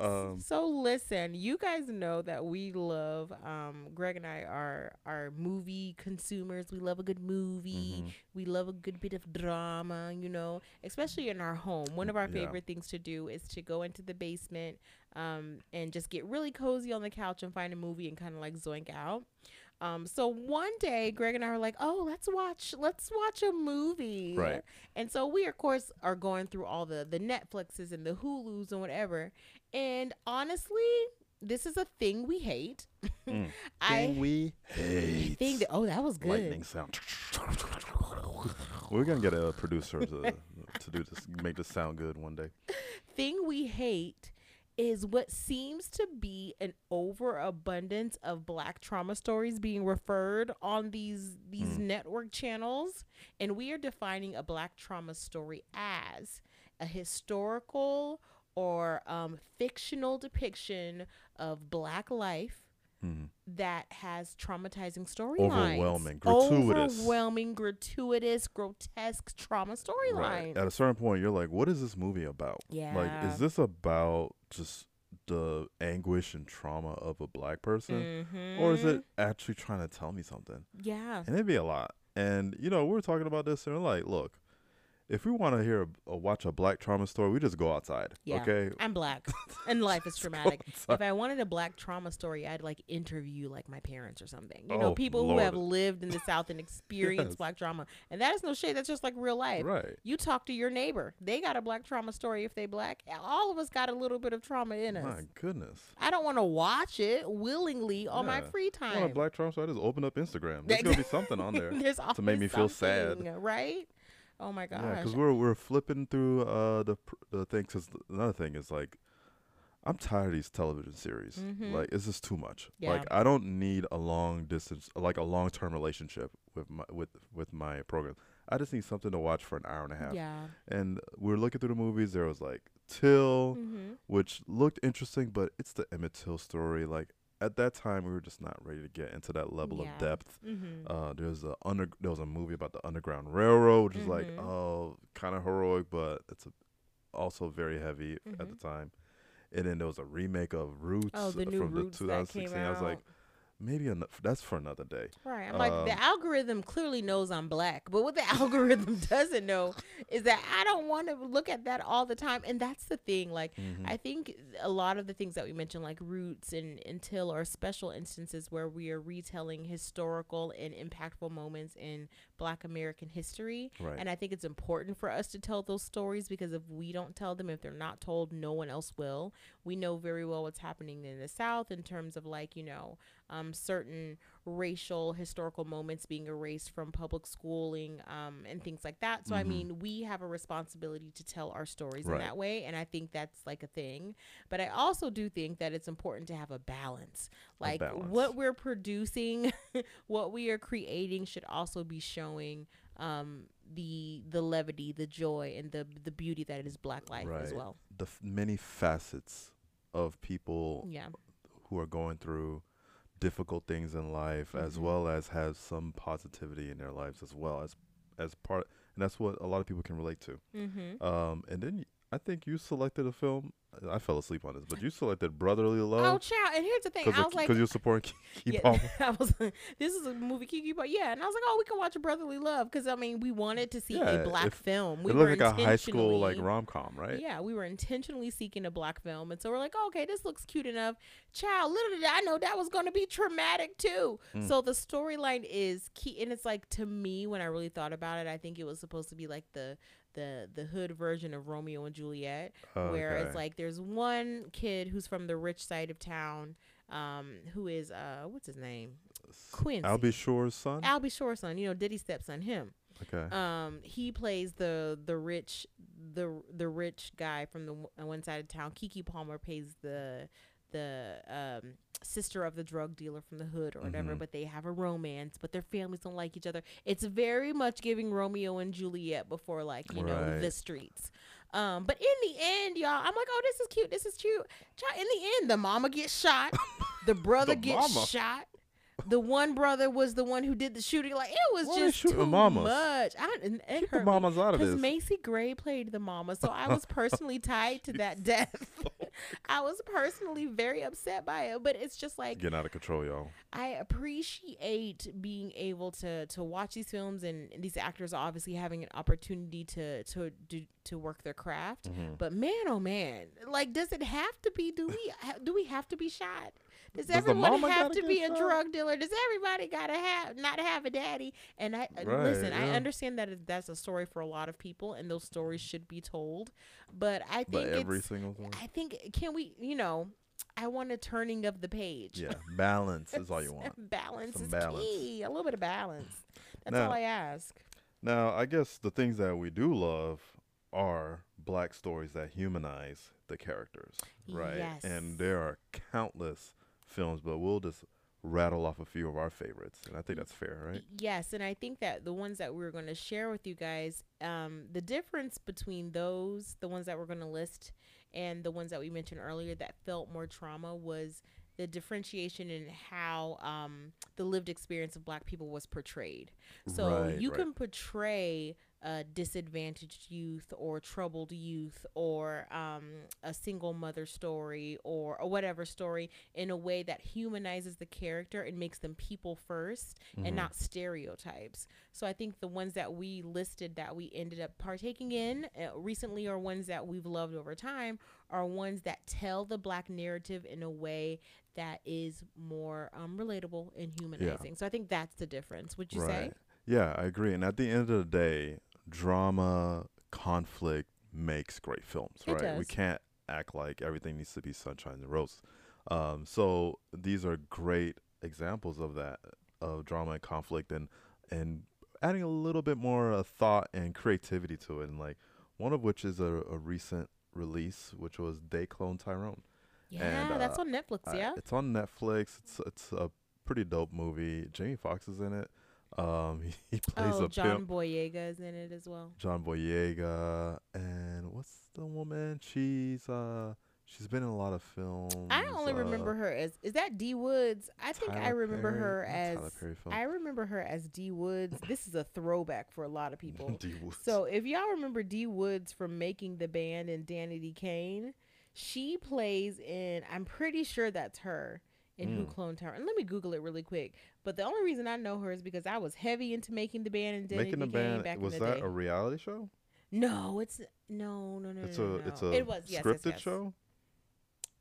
Um, so listen, you guys know that we love um Greg and I are are movie consumers. We love a good movie. mhm. We love a good bit of drama, you know, especially in our home. One of our Yeah. favorite things to do is to go into the basement um and just get really cozy on the couch and find a movie and kind of like zoink out. Um, so one day, Greg and I were like, "Oh, let's watch, let's watch a movie." Right. And so we, of course, are going through all the the Netflixes and the Hulu's and whatever. And honestly, this is a thing we hate. Mm. I Thing we hate. think that. Oh, that was good. lightning sound. We're gonna get a producer to to do this, make this sound good one day. thing we hate is what seems to be an overabundance of black trauma stories being referred on these these Mm. network channels and we are defining a black trauma story as a historical or um, fictional depiction of black life Mhm. That has traumatizing storylines. Overwhelming, gratuitous. Overwhelming, gratuitous, grotesque trauma storylines. Right. At a certain point, you're like, "What is this movie about? Like, is this about just the anguish and trauma of a black person, or is it mm-hmm. actually trying to tell me something?" Yeah. And it'd be a lot. And you know, we are talking about this, and we're like, "Look, if we want to hear a, a watch a black trauma story, we just go outside. Yeah. Okay. I'm black, and life is traumatic. If I wanted a black trauma story, I'd like interview like my parents or something. You know, Oh, people who have lived in the South and experienced Yes. black trauma, and that is no shade. That's just like real life. right. You talk to your neighbor; they got a black trauma story. If they black, all of us got a little bit of trauma in us. My goodness. I don't want to watch it willingly on my Yeah. free I want time. a black trauma story. I just open up Instagram. There's gonna be something on there. To make me feel sad. right? Oh my gosh! Yeah, because we're we're flipping through uh the pr- the thing. Because another thing is like, I'm tired of these television series. Mhm. Like, it's just too much. Yeah. Like, I don't need a long distance, like a long term relationship with my with with my program. I just need something to watch for an hour and a half. yeah. And we are looking through the movies. There was like Till, Mm-hmm. which looked interesting, but it's the Emmett Till story. Like at that time, we were just not ready to get into that level Yeah. of depth. Mm-hmm. Uh, there's a under there was a movie about the Underground Railroad, which is like Mhm. oh kind of heroic, but it's a, also very heavy at the time. And then there was a remake of Roots Oh, the uh, from the Roots that came 2016. I was like. Maybe an- that's for another day. Right. I'm like, Um, the algorithm clearly knows I'm black, but what the algorithm doesn't know is that I don't want to look at that all the time. And that's the thing. Like, Mhm. I think a lot of the things that we mentioned, like roots and until, are special instances where we are retelling historical and impactful moments in Black American history. right. And I think it's important for us to tell those stories because if we don't tell them, if they're not told, no one else will. We know very well what's happening in the South in terms of, like, you know, um, certain racial historical moments being erased from public schooling um, and things like that. So, I Mhm. mean, we have a responsibility to tell our stories Right. in that way. And I think that's like a thing. But I also do think that it's important to have a balance. Like, balance. what we're producing, what we are creating should also be showing um, the the levity, the joy, and the the beauty that is Black life as well. the f- many facets of people Yeah. who are going through difficult things in life as Mhm. well as have some positivity in their lives as well as as part and that's what a lot of people can relate to Mm-hmm. um and then y- i think you selected a film i fell asleep on this but you selected brotherly Love. Oh, child! And here's the thing. because I was like, because you're supporting Keke yeah, Palmer. I was. This is a movie, Keke, but yeah, and I was like, oh, we can watch a Brotherly Love because I mean, we wanted to see Yeah, a black if- film. We it were looked like a high school like rom-com right Yeah, we were intentionally seeking a black film, and so we're like, oh, okay, this looks cute enough. Child, little did I know that was going to be traumatic too. Mm. So the storyline is key, and it's like to me, when I really thought about it, I think it was supposed to be like the the the hood version of Romeo and Juliet, where it's like there's one kid who's from the rich side of town, um, who is uh, what's his name? Quincy. Al B. Sure's son? Albie Shore's son, you know, Diddy's stepson, him. Okay. Um he plays the the rich the the rich guy from the w- one side of town. Keke palmer plays the the um sister of the drug dealer from the hood or whatever Mhm. but they have a romance but their families don't like each other. It's very much giving romeo and juliet before like you know the streets. Um but in the end y'all i'm like oh this is cute this is cute. In the end the mama gets shot. The brother The gets mama? shot the one brother was the one who did the shooting. Like it was Why just too mamas? much. I, and it keep the me. mamas out of Because this Macy Gray played the mama, so I was personally tied to that death. I was personally very upset by it, but it's just like getting out of control y'all I appreciate being able to to watch these films and these actors obviously having an opportunity to to do to work their craft. Mhm. But man, oh man, like, does it have to be? Do we do we have to be shot? Does, Does everyone have gotta be a shot? drug dealer? Does everybody gotta have not have a daddy? And I uh, Right, listen, I understand that that's a story for a lot of people, and those stories should be told. But I think but every it's, single one I think can we, you know, I want a turning of the page. yeah balance is all you want balance Some is balance. key. A little bit of balance. That's Now- all I ask. Now, I guess the things that we do love are black stories that humanize the characters, right? Yes. And there are countless films, but we'll just rattle off a few of our favorites, and I think that's fair, right? Yes, and I think that the ones that we're going to share with you guys, um, the difference between those, the ones that we're going to list, and the ones that we mentioned earlier that felt more trauma was the differentiation in how um, the lived experience of Black people was portrayed. So Right, you right. can portray uh, disadvantaged youth or troubled youth or um, a single mother story or, or whatever story in a way that humanizes the character and makes them people 1st Mhm. and not stereotypes. So I think the ones that we listed that we ended up partaking in uh, recently are ones that we've loved over time are ones that tell the black narrative in a way that is more um, relatable and humanizing. So I think that's the difference. Would you say? Yeah, I agree. And at the end of the day, drama, conflict makes great films, It right? We can't act like everything needs to be sunshine and roses. Um, so these are great examples of that, of drama and conflict, and and adding a little bit more uh, thought and creativity to it. And like one of which is a, a recent release, which was They Clone Tyrone. Yeah, And, that's uh, on Netflix. I- yeah. it's on Netflix. It's it's a pretty dope movie. Jamie Foxx is in it. Um, he, he plays Oh, a John pimp. Boyega is in it as well. John Boyega and what's the woman? She's uh she's been in a lot of films. I only uh, remember her as is that D Woods? I think I remember Perry- her as Tyler. I remember her as D Woods. This is a throwback for a lot of people. D. Woods. So if y'all remember D Woods from making the band and Danity Kane, she plays in. I'm pretty sure that's her Who Mm. Cloned her. And let me Google it really quick. But the only reason I know her is because I was heavy into making the band and making the band back was in the that day. a reality show? no, it's no, no, no, it's no, a no, it's a it was yes, yes, scripted yes. show.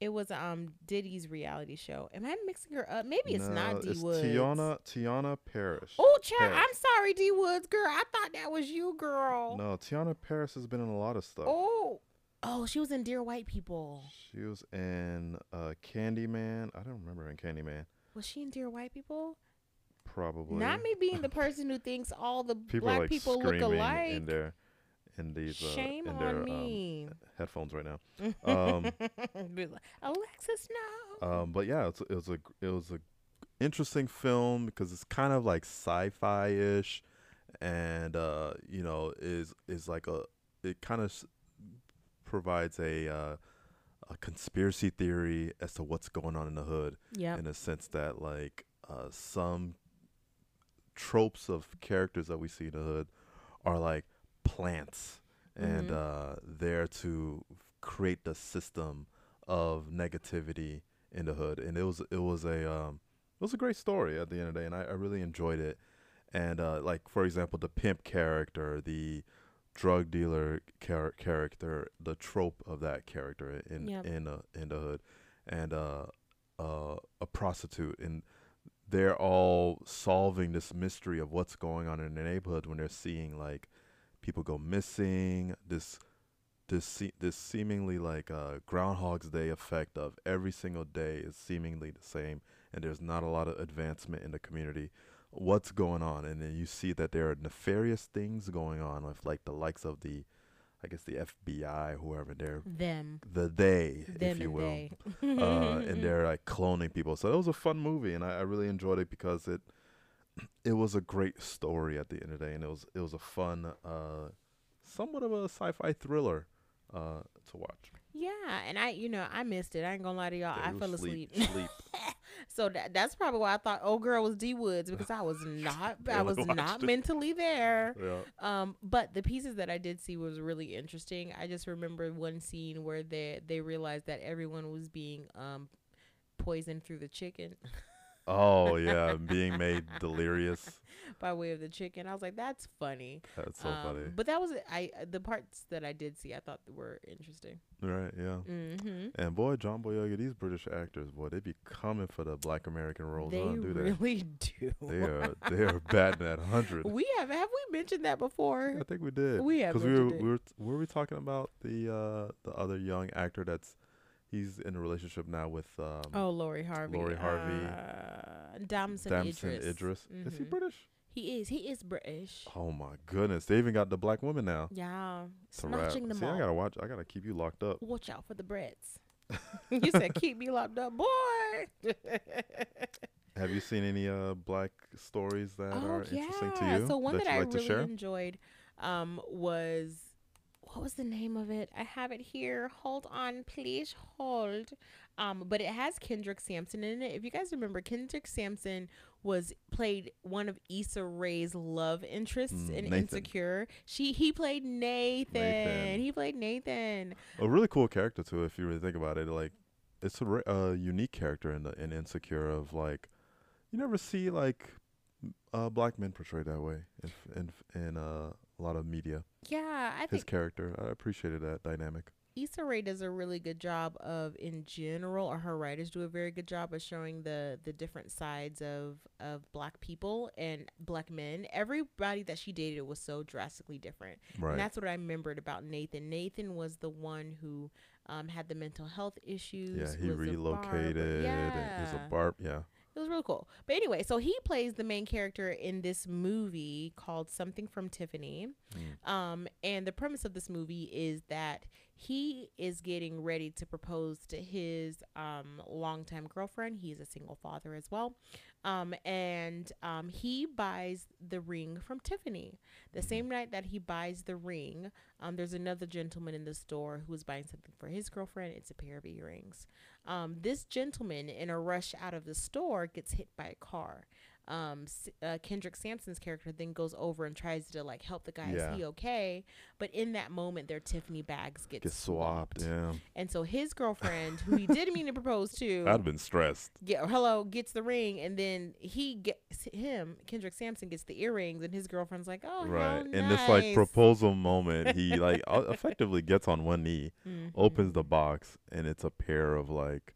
It was um Diddy's reality show. Am I mixing her up? Maybe it's no, not D it's Woods. Teyonah Teyonah Parris. Oh, child. I'm sorry, D Woods, girl. I thought that was you, girl. No, Teyonah Parris has been in a lot of stuff. Oh, oh, she was in Dear White People. She was in uh Candyman. I don't remember in Candyman. Was she in Dear White People? Probably. Not me being the person who thinks all the People black like people look alike. in their in these uh, Shame in on their um, me. headphones right now. Um, Alexis, no. Um, but yeah, it's, it was a it was a interesting film because it's kind of like sci-fi ish, and uh, you know is is like a it kind of provides a uh, a conspiracy theory as to what's going on in the hood yep. in a sense that like uh, some tropes of characters that we see in the hood are like plants and Mhm. uh, there to create the system of negativity in the hood and it was it was a um, it was a great story at the end of the day and I, I really enjoyed it and uh, like for example the pimp character the drug dealer char- character the trope of that character in Yep. in uh, in the hood and uh, uh, a prostitute and they're all solving this mystery of what's going on in the neighborhood when they're seeing like people go missing this this se- this seemingly like uh groundhog's day effect of every single day is seemingly the same and there's not a lot of advancement in the community what's going on and then you see that there are nefarious things going on with like the likes of the i guess the fbi whoever they're Them. the they Them if you and will they. uh, and they're like cloning people. So it was a fun movie, and I, I really enjoyed it because it it was a great story at the end of the day, and it was it was a fun, uh, somewhat of a sci-fi thriller uh, to watch. Yeah, and I, you know, I missed it. I ain't gonna lie to y'all. Yeah, I fell sleep- asleep. sleep. so that that's probably why I thought old girl was D Woods because I was not I was not it. mentally there. Yeah. Um, but the pieces that I did see was really interesting. I just remember one scene where they they realized that everyone was being um poisoned through the chicken Oh yeah, being made delirious. By way of the chicken. I was like, that's funny. That's so Um, funny. But that was I the parts that I did see I thought were interesting. Right? Yeah. Mm-hmm. And boy, John Boyega, these British actors, boy, they be coming for the Black American roles, They? Do they? really do. They are they are batting at hundred. We have have we mentioned that before? I think we did. We have because we were we were were we talking about the uh the other young actor that's he's in a relationship now with um Oh, Lori Harvey. Lori Harvey. Uh, Damson, Damson Idris. Idris. Is he Mhm. British? He is. He is British. Oh my goodness, they even got the black woman now. Yeah, It's a wrap. snatching them See, I gotta watch. I gotta keep you locked up. Watch out for the Brits. you said keep me locked up, boy. Have you seen any uh black stories that oh are yeah. interesting to you So one that, that, I like really enjoyed um, was what was the name of it? I have it here. Hold on, please hold. Um, but it has Kendrick Sampson in it. If you guys remember, Kendrick Sampson was played one of Issa Rae's love interests Mm, in Nathan. Insecure. She he played Nathan. Nathan. He played Nathan. A really cool character too, if you really think about it. Like, it's a, re- a unique character in the in Insecure of like, you never see like, uh, black men portrayed that way in f- in f- in uh, a lot of media. Yeah, I His character, I appreciated that dynamic. Issa Rae does a really good job of, in general, or her writers do a very good job of showing the the different sides of of black people and black men. Everybody that she dated was so drastically different, Right. and that's what I remembered about Nathan. Nathan was the one who um, had the mental health issues. yeah, he was a barber. relocated. And he's a barb. Yeah. It was really cool. But anyway, so he plays the main character in this movie called Something from Tiffany. Mm. Um, and the premise of this movie is that he is getting ready to propose to his um, longtime girlfriend. He's a single father as well. Um, and um, he buys the ring from Tiffany. The same night that he buys the ring, um, there's another gentleman in the store who is buying something for his girlfriend. It's a pair of earrings. Um, this gentleman, in a rush out of the store, gets hit by a car. Um, uh, Kendrick Sampson's character then goes over and tries to like help the guy. Yeah. Is he okay? But in that moment, their Tiffany bags get, Get swapped. Yeah. and so his girlfriend, who he didn't mean to propose to, I'd have been stressed. get hello gets the ring, and then he gets him. Kendrick Sampson gets the earrings, and his girlfriend's like, "Oh, right. how In this like proposal moment, he like effectively gets on one knee, Mhm. opens the box, and it's a pair of like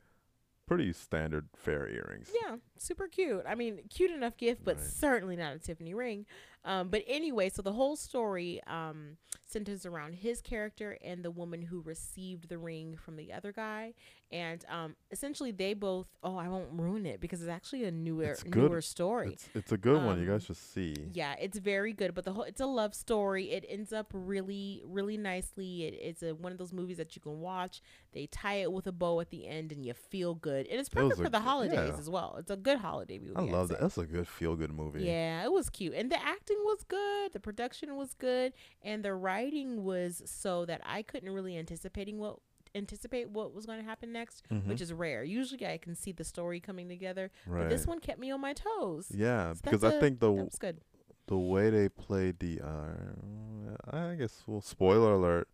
pretty standard fair earrings. Yeah, super cute. I mean, cute enough gift, but Right. certainly not a Tiffany ring. Um, but anyway, so the whole story um, centers around his character and the woman who received the ring from the other guy, and um, essentially they both. Oh, I won't ruin it because it's actually a newer good. newer story. It's it's a good one. You Um, guys should see. Yeah, it's very good, but the whole it's a love story. It ends up really, really nicely. It, it's a one of those movies that you can watch. They tie it with a bow at the end, and you feel good. And it's perfect for the g- holidays yeah. as well. It's a good holiday movie. I love that. That's a good feel good movie. Yeah, it was cute, and the acting was good. The production was good, and the writing was so that I couldn't really anticipating what anticipate what was going to happen next, Mhm. which is rare. Usually, I can see the story coming together, right. but this one kept me on my toes. yeah, So because I a- think the that was good. the way they played the uh, I guess well spoiler alert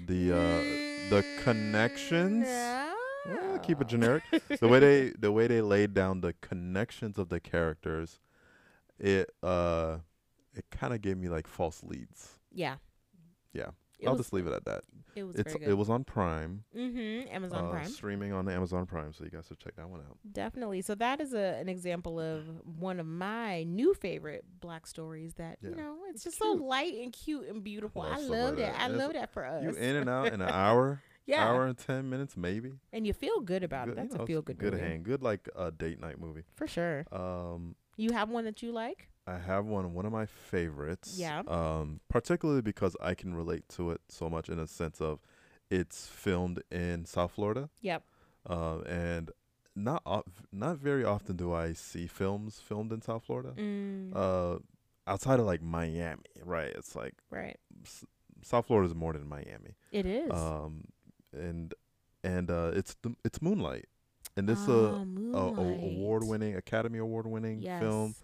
the uh the connections yeah, keep it generic the way they the way they laid down the connections of the characters it uh it kind of gave me like false leads Yeah. Yeah. It I'll was, just leave it at that it was it's it was on prime mm-hmm. Amazon uh, Prime. streaming on Amazon Prime so you guys should check that one out Definitely. So that is a, an example of one of my new favorite black stories that, you know, it's It's just so light and cute and beautiful. love I love like that. that. I And love that for us. you in and out in an hour yeah. hour and 10 minutes maybe And you feel good about it. Good- you That's know, a feel good good movie. hang good like a date night movie For sure. um You have one that you like? I have one, one of my favorites. Yeah. Um, particularly because I can relate to it so much in a sense of it's filmed in South Florida. Yep. Uh, and not of, not very often do I see films filmed in South Florida. Mm, Uh, outside of like Miami, right? It's like right. S- South Florida is more than Miami. It is. Um, and and uh, it's the it's Moonlight, and this Ah, uh, a, a award winning Academy Award winning yes. film.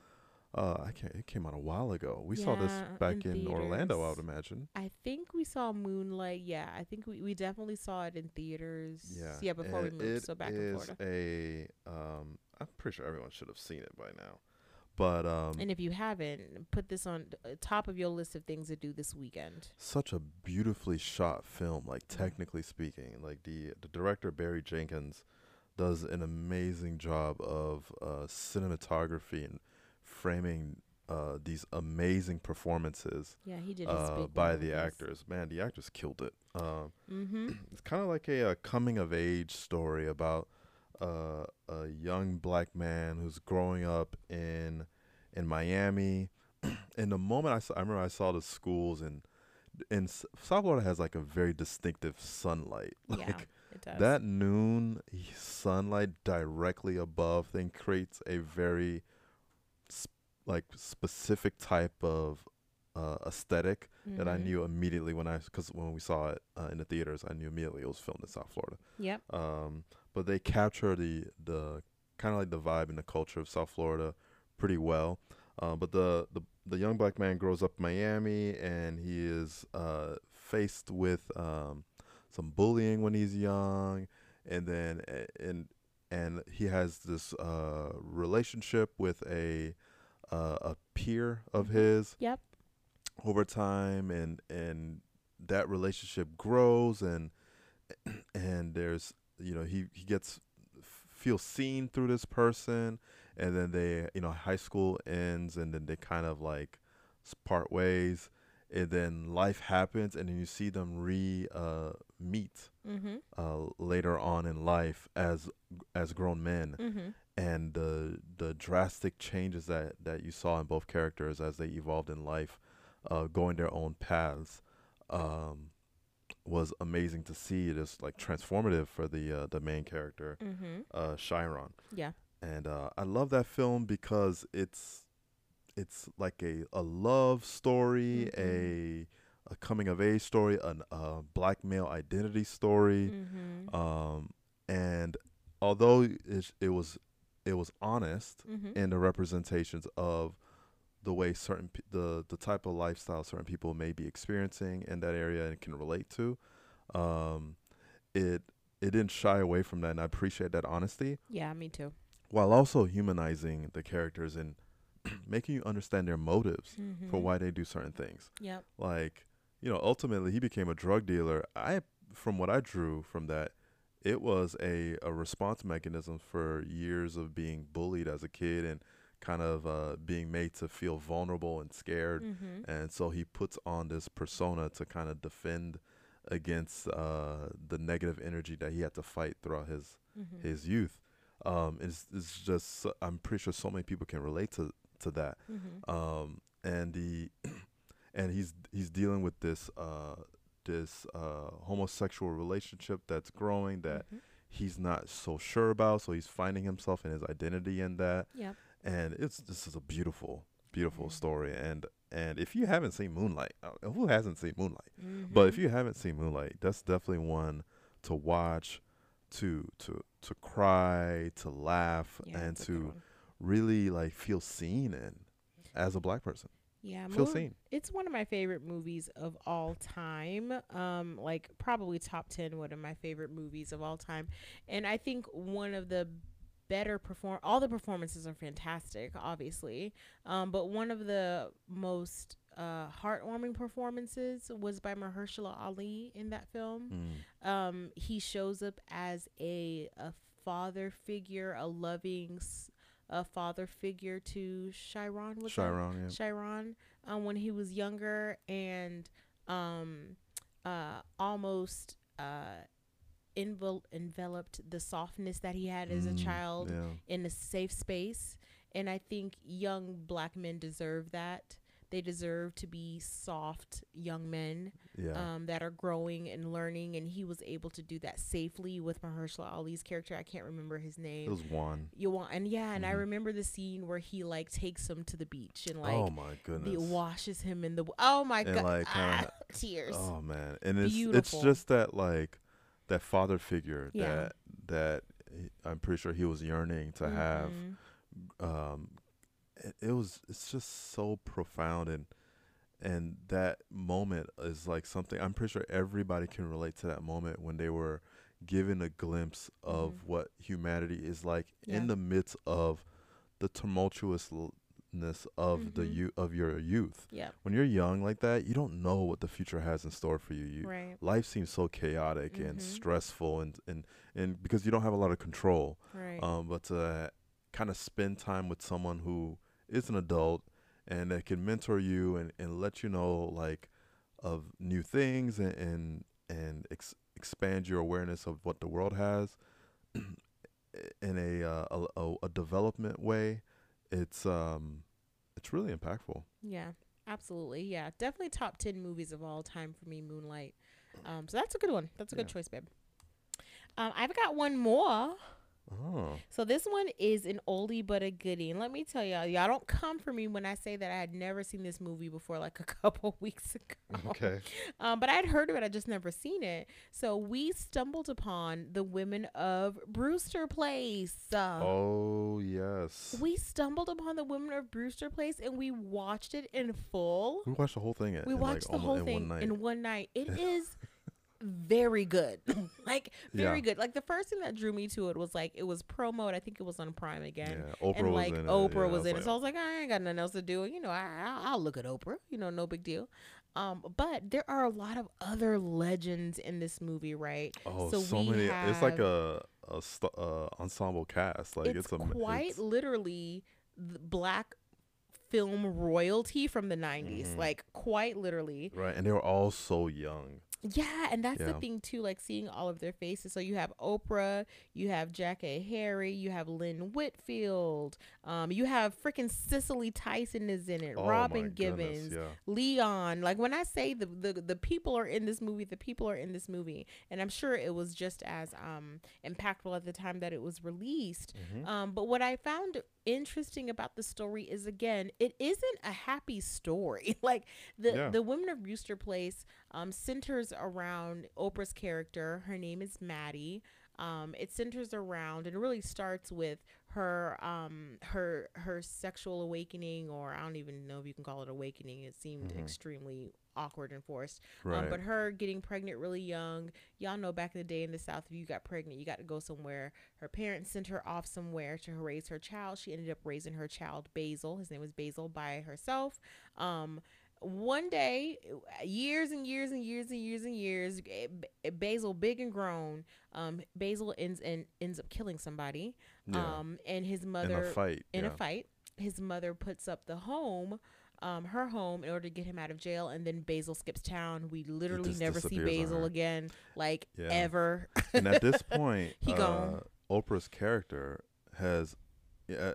Uh, I can't. It came out a while ago. We saw this Yeah, back in, in Orlando, I would theaters. imagine. I think we saw Moonlight. Yeah, I think we, we definitely saw it in theaters. Yeah. Yeah, before we and moved. So back in is Florida. a. Um, I'm pretty sure everyone should have seen it by now, but um, And if you haven't, put this on uh, top of your list of things to do this weekend. such a beautifully shot film. Like technically speaking, like the the director Barry Jenkins does an amazing job of uh, cinematography and framing uh, these amazing performances Yeah, he did. Uh, by one the actors. Man, the actors killed it. Um, Mm-hmm. it's kind of like a, uh coming of age story about uh, a young black man who's growing up in in Miami. and the moment I saw, I remember I saw the schools and in S- South Florida has like a very distinctive sunlight. Yeah, Like it does. that noon sunlight directly above thing creates a very sp- like specific type of uh, aesthetic that I Mhm. knew immediately when I because when we saw it uh, in the theaters, I knew immediately it was filmed in South Florida. Yep. Um, but they capture the the kind of like the vibe and the culture of South Florida pretty well. Uh, but the, the the young black man grows up in Miami, and he is uh, faced with um, some bullying when he's young, and then and and he has this uh, relationship with a uh, a peer of Mhm. his Yep. over time, and and that relationship grows, and and there's you know he he gets feels seen through this person, and then they you know high school ends, and then they kind of like part ways, and then life happens, and then you see them re uh, meet Mm-hmm. uh, later on in life as as grown men, Mm-hmm. and the the drastic changes that that you saw in both characters as they evolved in life, uh, going their own paths, um, was amazing to see. It is like transformative for the uh, the main character, Mm-hmm. uh, Chiron, Yeah. and uh, I love that film because it's it's like a a love story, a a coming of age story, an a black male identity story Mm-hmm. um, and although it, it was it was honest mm-hmm. in the representations of the way certain pe- the the type of lifestyle certain people may be experiencing in that area and can relate to um, it it didn't shy away from that and I appreciate that honesty Yeah, me too. while also humanizing the characters and making you understand their motives Mm-hmm. for why they do certain things Yep. like you know ultimately he became a drug dealer i from what i drew from that it was a, a response mechanism for years of being bullied as a kid and kind of uh, being made to feel vulnerable and scared Mm-hmm. and so he puts on this persona to kind of defend against uh, the negative energy that he had to fight throughout his Mm-hmm. his youth um, it's, it's just i'm pretty sure so many people can relate to to that Mm-hmm. um, and the and he's he's dealing with this uh, this uh, homosexual relationship that's growing that Mm-hmm. he's not so sure about. So he's finding himself and his identity in that, Yep. and it's this is a beautiful, beautiful Yeah. story. And and if you haven't seen Moonlight, uh, who hasn't seen Moonlight? Mm-hmm. But if you haven't seen Moonlight, that's definitely one to watch, to to to cry, to laugh, yeah, and it's a good to really like feel seen in as a black person. Yeah, Feel seen. It's one of my favorite movies of all time. Um, like probably top ten one of my favorite movies of all time. And I think one of the better perform all the performances are fantastic, obviously. Um, but one of the most uh, heartwarming performances was by Mahershala Ali in that film. Mm. Um, he shows up as a a father figure, a loving a father figure to Chiron. Was that? Chiron, yeah. Chiron um, when he was younger and um, uh, almost uh, envel- enveloped the softness that he had as a Mm, child Yeah. in a safe space. And I think young black men deserve that. They deserve to be soft young men Yeah. um, that are growing and learning. And he was able to do that safely with Mahershala Ali's character. I can't remember his name. it was one. you want and yeah, and I Mhm. remember the scene where he like takes him to the beach and like oh my goodness. he washes him in the oh my god like, ah, tears Oh man, and it's Beautiful. it's just that like that father figure Yeah. that that I'm pretty sure he was yearning to have. Mhm. Um, it, it was it's just so profound and and that moment is like something I'm pretty sure everybody can relate to that moment when they were given a glimpse of Mhm. what humanity is like Yeah. in the midst of the tumultuousness of the Mhm. you of your youth. yeah When you're young like that, you don't know what the future has in store for you. You right life seems so chaotic and Mhm. stressful and, and and because you don't have a lot of control. right Um, but to kind of spend time with someone who is an adult and that can mentor you and, and let you know like of new things and and, and ex- expand your awareness of what the world has. In a, uh, a a a development way. It's um it's really impactful. yeah absolutely. Yeah definitely top 10 movies of all time for me moonlight. Um so that's a good one. That's a good choice babe. Um i've got one more Oh. So this one is an oldie but a goodie. And let me tell y'all, y'all don't come for me when I say that I had never seen this movie before like a couple weeks ago. Okay. Um, but I'd heard of it, I just never seen it. So we stumbled upon the women of Brewster Place. Uh, Oh yes. We stumbled upon the women of Brewster Place and we watched it in full. We watched the whole thing. in- We in, watched like, the whole in thing one night. in one night. It is very good. like very Yeah. good. Like the first thing that drew me to it was like it was promo. I think it was on Prime again. yeah, Oprah and was like in it. Oprah yeah, was in it, so I was like, I ain't got nothing else to do. You know, I, I'll, look at Oprah. You know, no big deal. Um, but there are a lot of other legends in this movie, right? Oh, so so, many. It's like a a st- uh, ensemble cast. Like it's, it's, a quite It's, literally the black film royalty from the 90s Mhm. like quite literally right, and they were all so young. Yeah and that's the thing too like seeing all of their faces so you have oprah you have Jackée Harry you have lynn whitfield um you have freaking cicely tyson is in it Oh, robin goodness, givens Yeah. Leon. Like when I say the, the the people are in this movie, the people are in this movie, and I'm sure it was just as um impactful at the time that it was released. Mhm. Um, but what I found interesting about the story is again, it isn't a happy story. like the Yeah. the Women of Brewster Place um centers around Oprah's character. Her name is Maddie. Um, it centers around and really starts with her um her her sexual awakening or I don't even know if you can call it awakening. It seemed Mhm. extremely awkward and forced. Right. Um, but her getting pregnant really young, y'all know back in the day in the South, if you got pregnant, you got to go somewhere. Her parents sent her off somewhere to raise her child. She ended up raising her child, Basil. His name was Basil by herself. Um, one day, years and years and years and years and years, eh, Basil, big and grown, um, Basil ends and ends up killing somebody. yeah. Um, and his mother in a fight. in yeah. a fight. His mother puts up the home, um, her home, in order to get him out of jail. And then Basil skips town. We literally never see Basil again, like Yeah. ever. and at this point, He uh, gone. Oprah's character has yeah,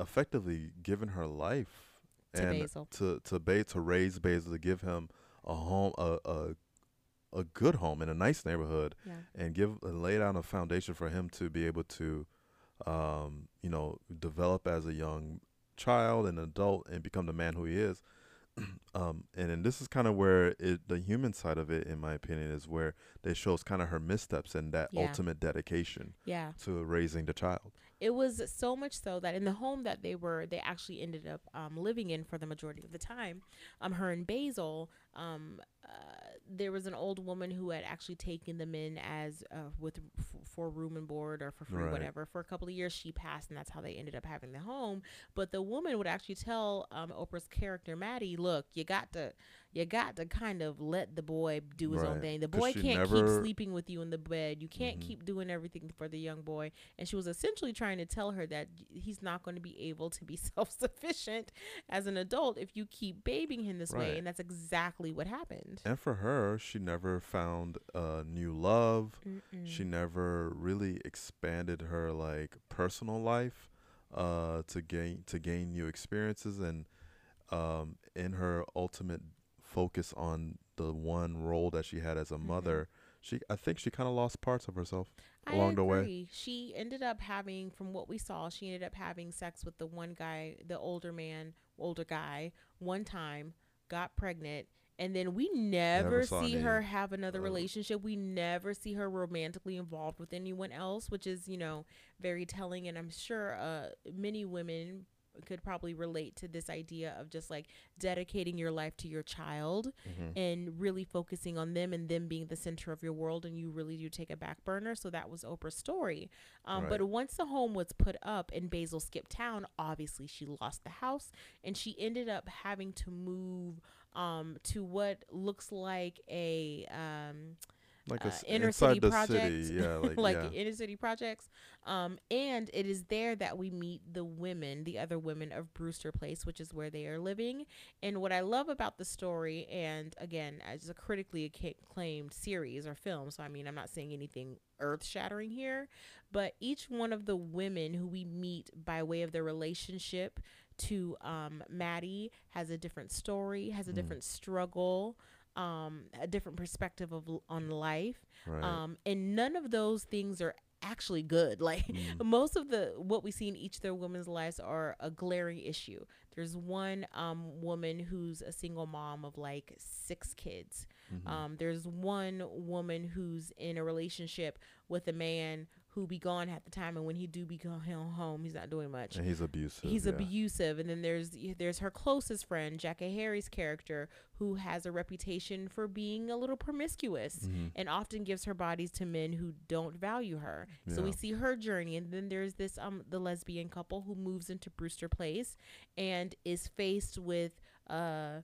effectively given her life To and Basil. to to to raise Basil to give him a home a a a good home in a nice neighborhood yeah, and give and lay down a foundation for him to be able to um you know develop as a young child and adult and become the man who he is um and then this is kind of where it the human side of it in my opinion is where they shows kind of her missteps and that Yeah. ultimate dedication yeah. to raising the child It was so much so that in the home that they were, they actually ended up um, living in for the majority of the time. Um, her and Basil, um, uh, there was an old woman who had actually taken them in as uh, with f- for room and board or for free, Right. whatever. For a couple of years, she passed, and that's how they ended up having the home. But the woman would actually tell um, Oprah's character Maddie, "Look, you got to." You got to kind of let the boy do his own thing. The boy can't keep sleeping with you in the bed. You can't Mhm. keep doing everything for the young boy and she was essentially trying to tell her that he's not going to be able to be self-sufficient as an adult if you keep babying him this way and that's exactly what happened and for her she never found a new love Mm-mm. she never really expanded her like personal life uh to gain to gain new experiences and um in her ultimate focus on the one role that she had as a Mhm. mother she i think she kind of lost parts of herself I along the way. agree. She ended up having, from what we saw, she ended up having sex with the one guy, the older man, older guy, one time, got pregnant, and then we never, Never see her have another uh, relationship. We never see her romantically involved with anyone else, which is, you know, very telling. And I'm sure uh, many women could probably relate to this idea of just like dedicating your life to your child Mhm. and really focusing on them and them being the center of your world and you really do take a back burner so that was oprah's story um, Right. but once the home was put up and basil skipped town obviously she lost the house and she ended up having to move um, to what looks like a um, like a uh, s- inner city the project, city yeah like, like yeah inner city projects. Um, and it is there that we meet the women, the other women of Brewster Place, which is where they are living. And what I love about the story, and again, as a critically acclaimed series or film, so I mean, I'm not saying anything earth shattering here, but each one of the women who we meet by way of their relationship to um, Maddie has a different story, has a Mm. different struggle. Um, a different perspective of on life, right um, and none of those things are actually good. Like Mm. most of the what we see in each of their women's lives are a glaring issue. There's one um woman who's a single mom of like six kids. Mhm. Um, there's one woman who's in a relationship with a man who be gone half the time, and when he do be go- home, he's not doing much. and he's abusive. He's yeah. abusive, and then there's there's her closest friend, Jackée Harry's character, who has a reputation for being a little promiscuous Mhm. and often gives her bodies to men who don't value her. So we see her journey, and then there's this um the lesbian couple who moves into Brewster Place and is faced with uh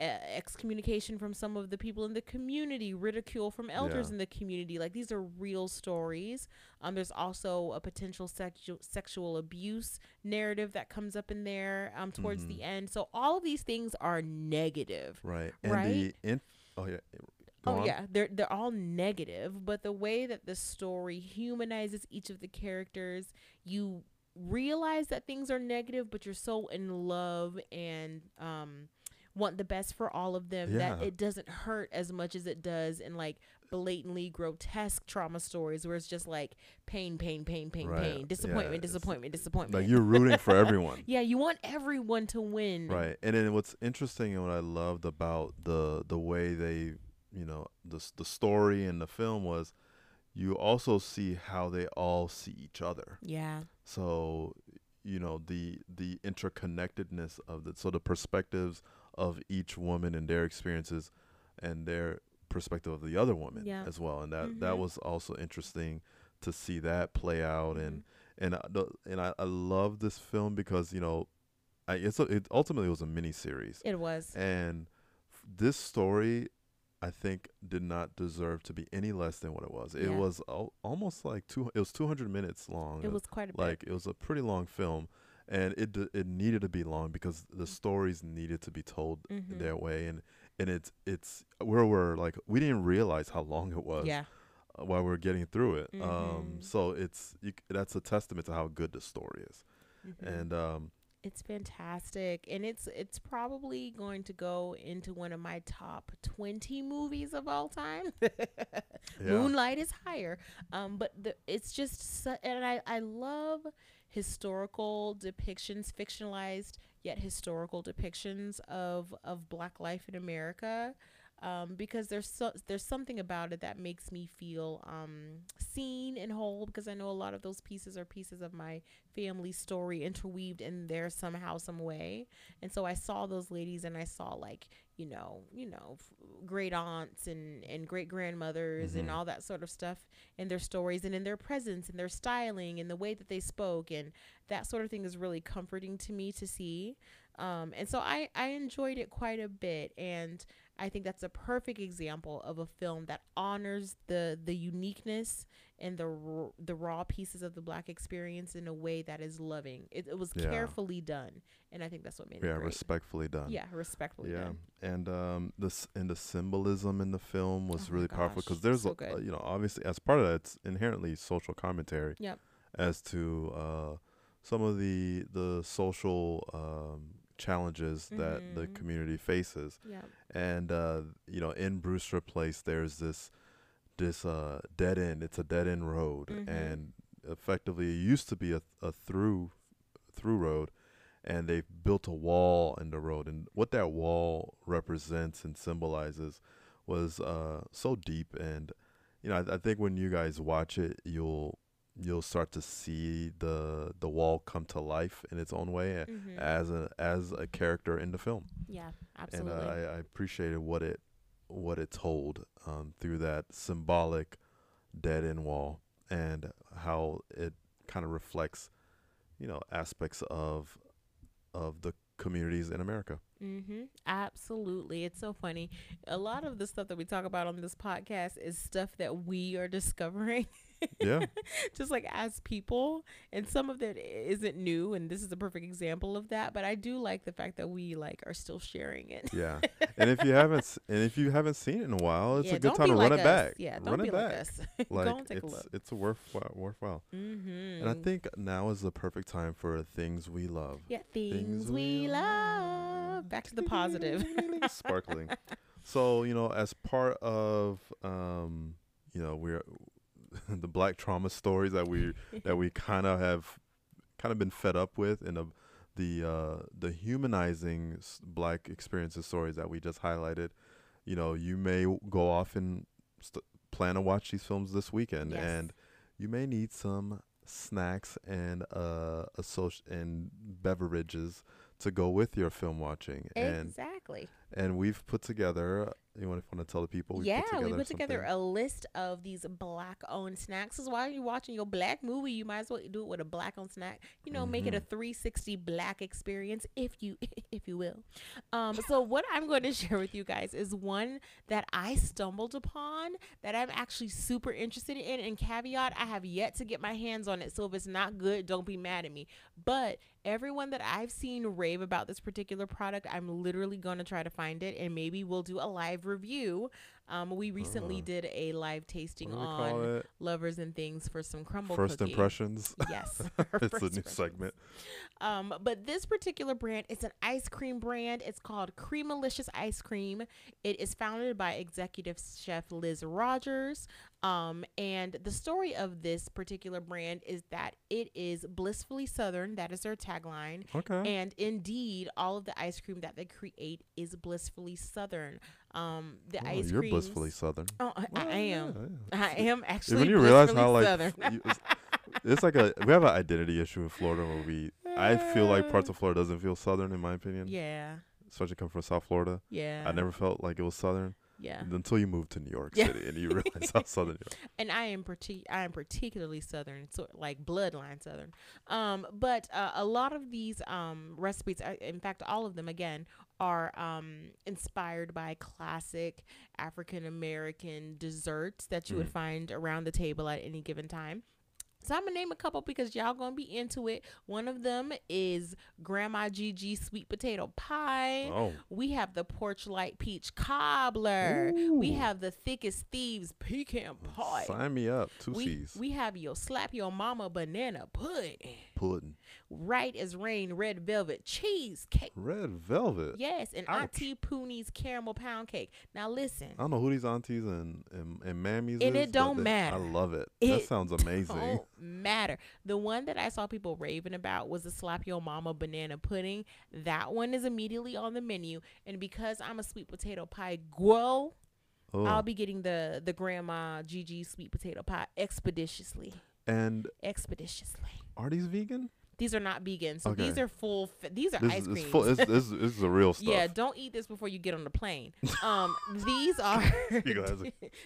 excommunication from some of the people in the community, ridicule from elders Yeah. in the community. Like these are real stories. Um, there's also a potential sexual sexual abuse narrative that comes up in there um towards the end. So all of these things are negative. Right. And Right? the in- oh yeah. Go oh on. yeah, they're they're all negative, but the way that the story humanizes each of the characters, you realize that things are negative, but you're so in love and um want the best for all of them that it doesn't hurt as much as it does in like blatantly grotesque trauma stories where it's just like pain, pain, pain, pain, Right. pain, disappointment, it's disappointment, disappointment. Like you're rooting for everyone. yeah, you want everyone to win. Right. And then what's interesting and what I loved about the the way they, you know, the the story and the film was you also see how they all see each other. Yeah. So, you know, the the interconnectedness of the so the perspectives of each woman and their experiences and their perspective of the other woman Yeah. as well. And that that Mhm. was also interesting to see that play out and Mm-hmm. and I, the, and I, I love this film because you know, I it's a, it ultimately was a mini series, It was. and f- this story, I think, did not deserve to be any less than what it was. It Yeah. was al- almost like two. It was two hundred minutes long. It was quite a bit. like it was a pretty long film, and it it needed to be long because the stories needed to be told Mhm. their way, and and it's it's where we're like we didn't realize how long it was yeah. uh, while we are getting through it. Um, Mhm. so it's you, that's a testament to how good the story is, Mhm. and um, It's fantastic, and it's it's probably going to go into one of my top twenty movies of all time. Yeah. Moonlight is higher, um, but the, it's just su- and I I love historical depictions, fictionalized yet historical depictions of of Black life in America. Um, because there's so, there's something about it that makes me feel um, seen and whole. Because I know a lot of those pieces are pieces of my family story interweaved in there somehow, some way. And so I saw those ladies, and I saw like you know, you know, f- great aunts and and great grandmothers and Mhm. all that sort of stuff in their stories and in their presence and their styling and the way that they spoke and that sort of thing is really comforting to me to see. Um, and so I, I enjoyed it quite a bit and I think that's a perfect example of a film that honors the the uniqueness and the r- the raw pieces of the black experience in a way that is loving. It, it was Yeah. carefully done, and I think that's what made yeah, it great. respectfully done. Yeah, respectfully yeah, done. and um, this and the symbolism in the film was Oh really powerful because there's so a, uh, you know obviously as part of that it's inherently social commentary. Yep. As to uh, some of the the social um, challenges that the Mhm. community faces, Yeah. and uh, you know in Brewster Place there's this this uh, dead end. It's a dead end road, Mhm. and effectively it used to be a a through through road, and they've built a wall in the road. And what that wall represents and symbolizes was uh, so deep. And you know, I, I think when you guys watch it, you'll you'll start to see the the wall come to life in its own way a- Mhm. as a as a character in the film yeah, and absolutely. uh, I, I appreciated what it what it told um, through that symbolic dead end wall and how it kind of reflects you know aspects of of the communities in America. Mm-hmm. Absolutely. It's so funny. A lot of the stuff that we talk about on this podcast is stuff that we are discovering Yeah, just like as people. And some of that isn't new. And this is a perfect example of that. But I do like the fact that we like are still sharing it. yeah. and if you haven't and if you haven't seen it in a while, it's yeah, a good time to like run it back. Yeah, don't run be it like back. us. Like Go and take it's a look. it's a worthwhile worthwhile. Mm-hmm. And I think now is the perfect time for things we love. yeah, things, Things we we love. Back to the positive. sparkling. So you know, as part of um, you know, we're the black trauma stories that we that we kind of have kind of been fed up with and the the uh, the humanizing s- black experiences stories that we just highlighted. You know, you may w- go off and st- plan to watch these films this weekend, Yes. and you may need some snacks and uh, a social and beverages to go with your film watching. And exactly. and we've put together. You want to tell the people? We yeah, put together we put together something- a list of these black-owned snacks. Because while you're watching your black movie, you might as well do it with a black-owned snack. You know, make it a Mhm. 360 black experience, if you if you will. Um, so what I'm going to share with you guys is one that I stumbled upon that I'm actually super interested in. And caveat, I have yet to get my hands on it. So if it's not good, don't be mad at me. But everyone that I've seen rave about this particular product, I'm literally going to try to find it and maybe we'll do a live review. Um, we recently Uh, did a live tasting do we call on? Lovers and Things for some crumble First cookie. impressions. Yes. it's a new segment. Um, but this particular brand, it's an ice cream brand. It's called Creamalicious Ice Cream. It is founded by executive chef Liz Rogers. Um, and the story of this particular brand is that it is blissfully southern. That is their tagline. Okay. And indeed, all of the ice cream that they create is blissfully southern. Um, the Oh, ice you're cream. blissfully southern. Oh, I, I am. yeah, I am actually when you realize how like southern. you- it's, it's like a we have an identity issue in Florida where we I feel like parts of Florida doesn't feel southern in my opinion. yeah, Especially coming from South Florida. yeah. I never felt like it was southern Yeah. until you moved to New York Yeah. City and you realize how southern you are. and I am partic- I am particularly southern, so like bloodline southern. Um, but uh, a lot of these um recipes, in fact, all of them again are um inspired by classic African American desserts that you would Mm. find around the table at any given time. So I'm gonna name a couple because y'all gonna be into it. One of them is Grandma Gigi sweet potato pie. Oh. We have the porch light peach cobbler. Ooh. We have the thick as thieves pecan pie. Sign me up. Two We, C's. we have your slap your mama banana pudding. Pudding. Right as rain, red velvet cheesecake. Red velvet. Yes, and Ouch. Auntie Poonie's caramel pound cake. Now listen, I don't know who these aunties and, and, and mammies And is, it don't they- matter. I love it. that sounds amazing. don't matter. The one that I saw people raving about was the slap your mama banana pudding. That one is immediately on the menu, and because I'm a sweet potato pie girl, Oh. I'll be getting the the grandma Gigi sweet potato pie expeditiously. And Expeditiously. are these vegan? These are not vegan, so these are full. F- these are This ice is creams. it's full, this, this, this is the real stuff. Yeah, don't eat this before you get on the plane. Um, these are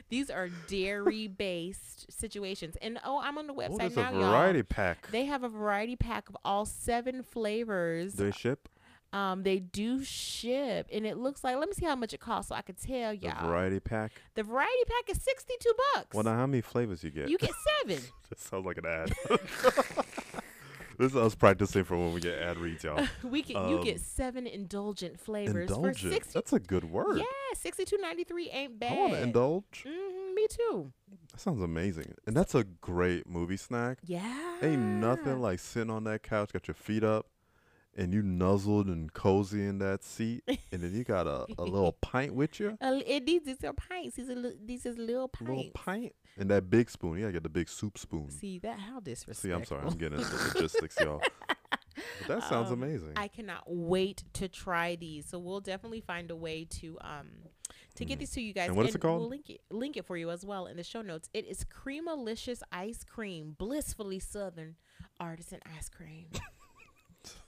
these are dairy based situations, and oh, I'm on the Oh, website a now, variety y'all. pack. They have a variety pack of all seven flavors. Do they ship? Um, they do ship, and it looks like. Let me see how much it costs, so I could tell y'all. The variety pack. The variety pack is sixty two bucks. Well, now how many flavors you get? you get seven. That sounds like an ad. this is us practicing for when we get ad reads, y'all. we you Um, get seven indulgent flavors for sixty. That's a good word. Yeah, sixty two ninety three ain't bad. I want to indulge. hmm me too. That sounds amazing. And that's a great movie snack. Yeah. Ain't nothing like sitting on that couch, got your feet up, and you nuzzled and cozy in that seat, and then you got a, a little pint with you, Uh, it, these, these are pints. These are these is little pints. little pint, and that big spoon. You gotta get the big soup spoon. See that? How disrespectful. See. I'm sorry, I'm getting into logistics, y'all. But that sounds Um, amazing. I cannot wait to try these. So we'll definitely find a way to um to get Mhm. these to you guys. And what is it called? We'll link it link it for you as well in the show notes. It is Creamalicious Ice Cream, blissfully southern artisan ice cream.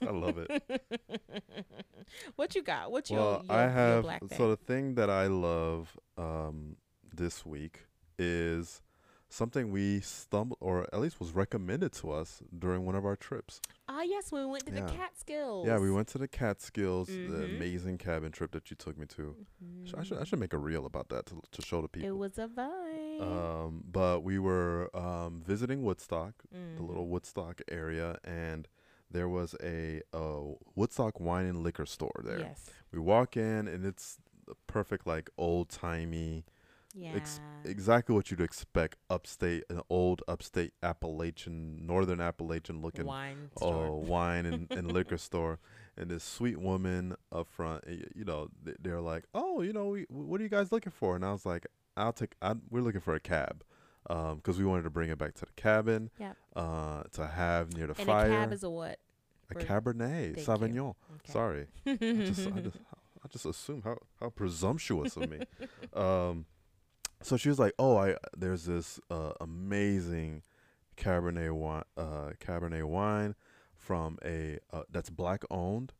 I love it. what you got? What you? well, your, I have black so the thing that I love um, this week is something we stumbled, or at least was recommended to us during one of our trips. Ah, yes, when we went to Yeah. the Catskills. Yeah, we went to the Catskills, the Mhm. amazing cabin trip that you took me to. Sh- I should I should make a reel about that to to show the people. It was a vibe. Um, but we were um, visiting Woodstock, the Mhm. little Woodstock area, and there was a, uh Woodstock wine and liquor store there. Yes. We walk in, and it's the perfect like old timey, Yeah. ex- exactly what you'd expect upstate, an old upstate Appalachian, northern Appalachian looking wine oh store. wine and, and liquor store and this sweet woman up front you know they're like oh you know we, what are you guys looking for and i was like i'll take I, we're looking for a cab because we wanted to bring it back to the cabin. Yep. Uh, to have near the And fire. a cab is a what? a Cabernet Sauvignon. Okay. Sorry. I just, I just, I just assume how how presumptuous of me. Um, so she was like, "Oh, I there's this uh, amazing Cabernet wine, uh, Cabernet wine from a uh, that's black owned,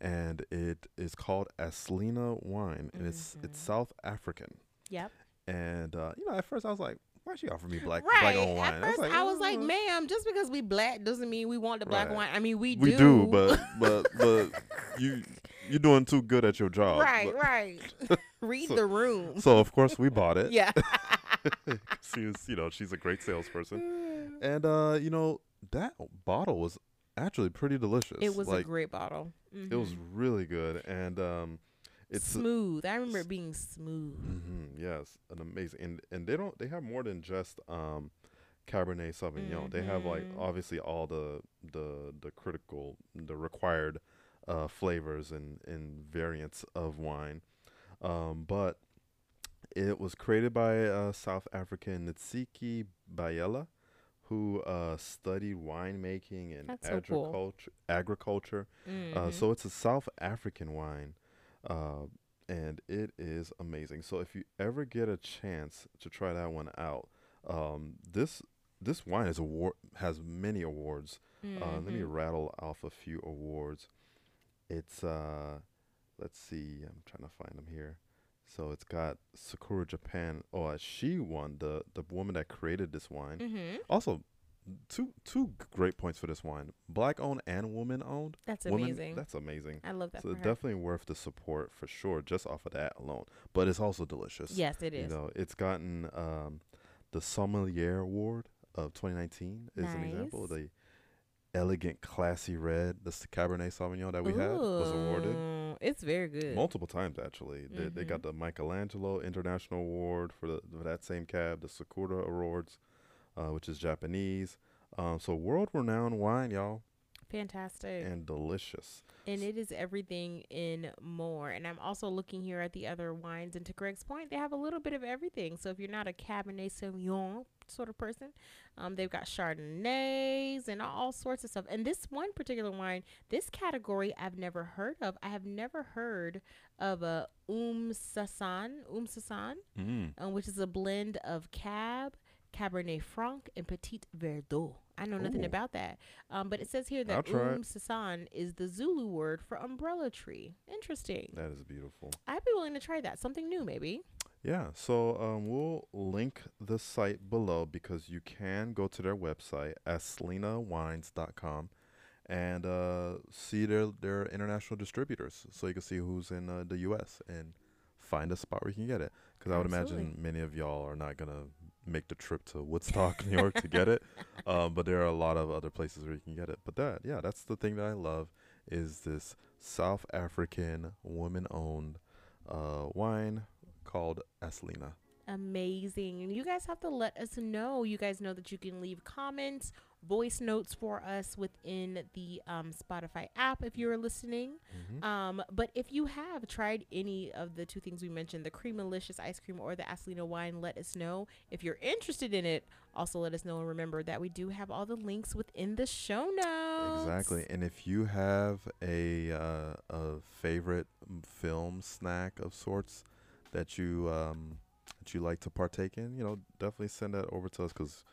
and it is called Aslina wine, and it's it's Mhm. South African. Yep. And uh, you know, at first I was like, "Why she offer me black right. black owned wine?" At first, I was like, "Uh, ma'am, just because we black doesn't mean we want the black Right. wine. I mean, we, do. we do, but but but you you're doing too good at your job." right, But- right. Read So- the room. So of course we bought it. yeah. she's you know, she's a great salesperson. And uh, you know, that bottle was actually pretty delicious. it was like a great bottle. it was Mhm. really good and um it's smooth. I remember it being smooth. hmm yes, an amazing and and they don't they have more than just um Cabernet Sauvignon. They have like Mhm. obviously all the the the critical the required uh flavors and and variants of wine. Um but it was created by a South African Ntsiki Biyela who uh studied winemaking and That's so cool. agriculture agriculture uh, Mhm. so it's a South African wine, uh, and it is amazing. So if you ever get a chance to try that one out, um, this this wine is award has many awards. Uh, let me Mhm. rattle off a few awards. It's uh, let's see, I'm trying to find them here. So it's got Sakura Japan. Oh, uh, she won the the woman that created this wine. Mhm. Also, two two great points for this wine. Black owned and woman owned. That's Woman, amazing. That's amazing. I love that. So definitely worth the support for sure, just off of that alone. But it's also delicious. Yes, it is. You know, it's gotten um, the Sommelier Award of 2019 is an example. Nice. The elegant, classy red, the Cabernet Sauvignon that we had was awarded It's very good. multiple times actually. They, they Mm-hmm. got the Michelangelo International Award for, the, for that same cab, the Sakura Awards, uh, which is Japanese. Um, so world renowned wine, y'all, Fantastic. and delicious. and it is everything in more. And I'm also looking here at the other wines. And to Greg's point, they have a little bit of everything. So if you're not a Cabernet Sauvignon sort of person, um, they've got Chardonnays and all sorts of stuff. And this one particular wine, this category I've never heard of. I have never heard of a Um Sasan, Um Sasan, Mm. um, which is a blend of Cab, Cabernet Franc, and Petit Verdot. I know nothing about that. Um, but it says here that Um. Sasan is the Zulu word for umbrella tree. Interesting. That is beautiful. I'd be willing to try that. Something new, maybe. Yeah, so um, we'll link the site below because you can go to their website, aslinawines.com, and uh, see their, their international distributors. So you can see who's in uh, the U.S. and find a spot where you can get it. Because I would imagine many of y'all are not going to make the trip to Woodstock, New York to get it. Um, but there are a lot of other places where you can get it. But that, yeah, that's the thing that I love is this South African woman-owned uh, wine called Aslina. Amazing. And you guys have to let us know. You guys know that you can leave comments, voice notes for us within the um, Spotify app if you're listening. Mm-hmm. Um, but if you have tried any of the two things we mentioned, the Creamalicious ice cream or the Aslina wine, let us know. If you're interested in it, also let us know. And remember that we do have all the links within the show notes. Exactly. And if you have a uh, a favorite film snack of sorts that you um, that you like to partake in, you know, definitely send that over to us because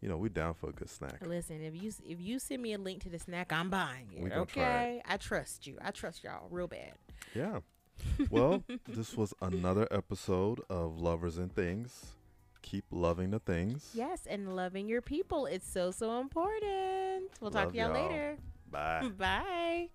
you know we down for a good snack. Listen, if you if you send me a link to the snack, I'm buying it. Okay, I trust you. I trust y'all real bad. Yeah. Well, this was another episode of Lovers and Things. Keep loving the things. Yes, and loving your people. It's so so important. We'll talk to y'all y'all. later. Bye. Bye.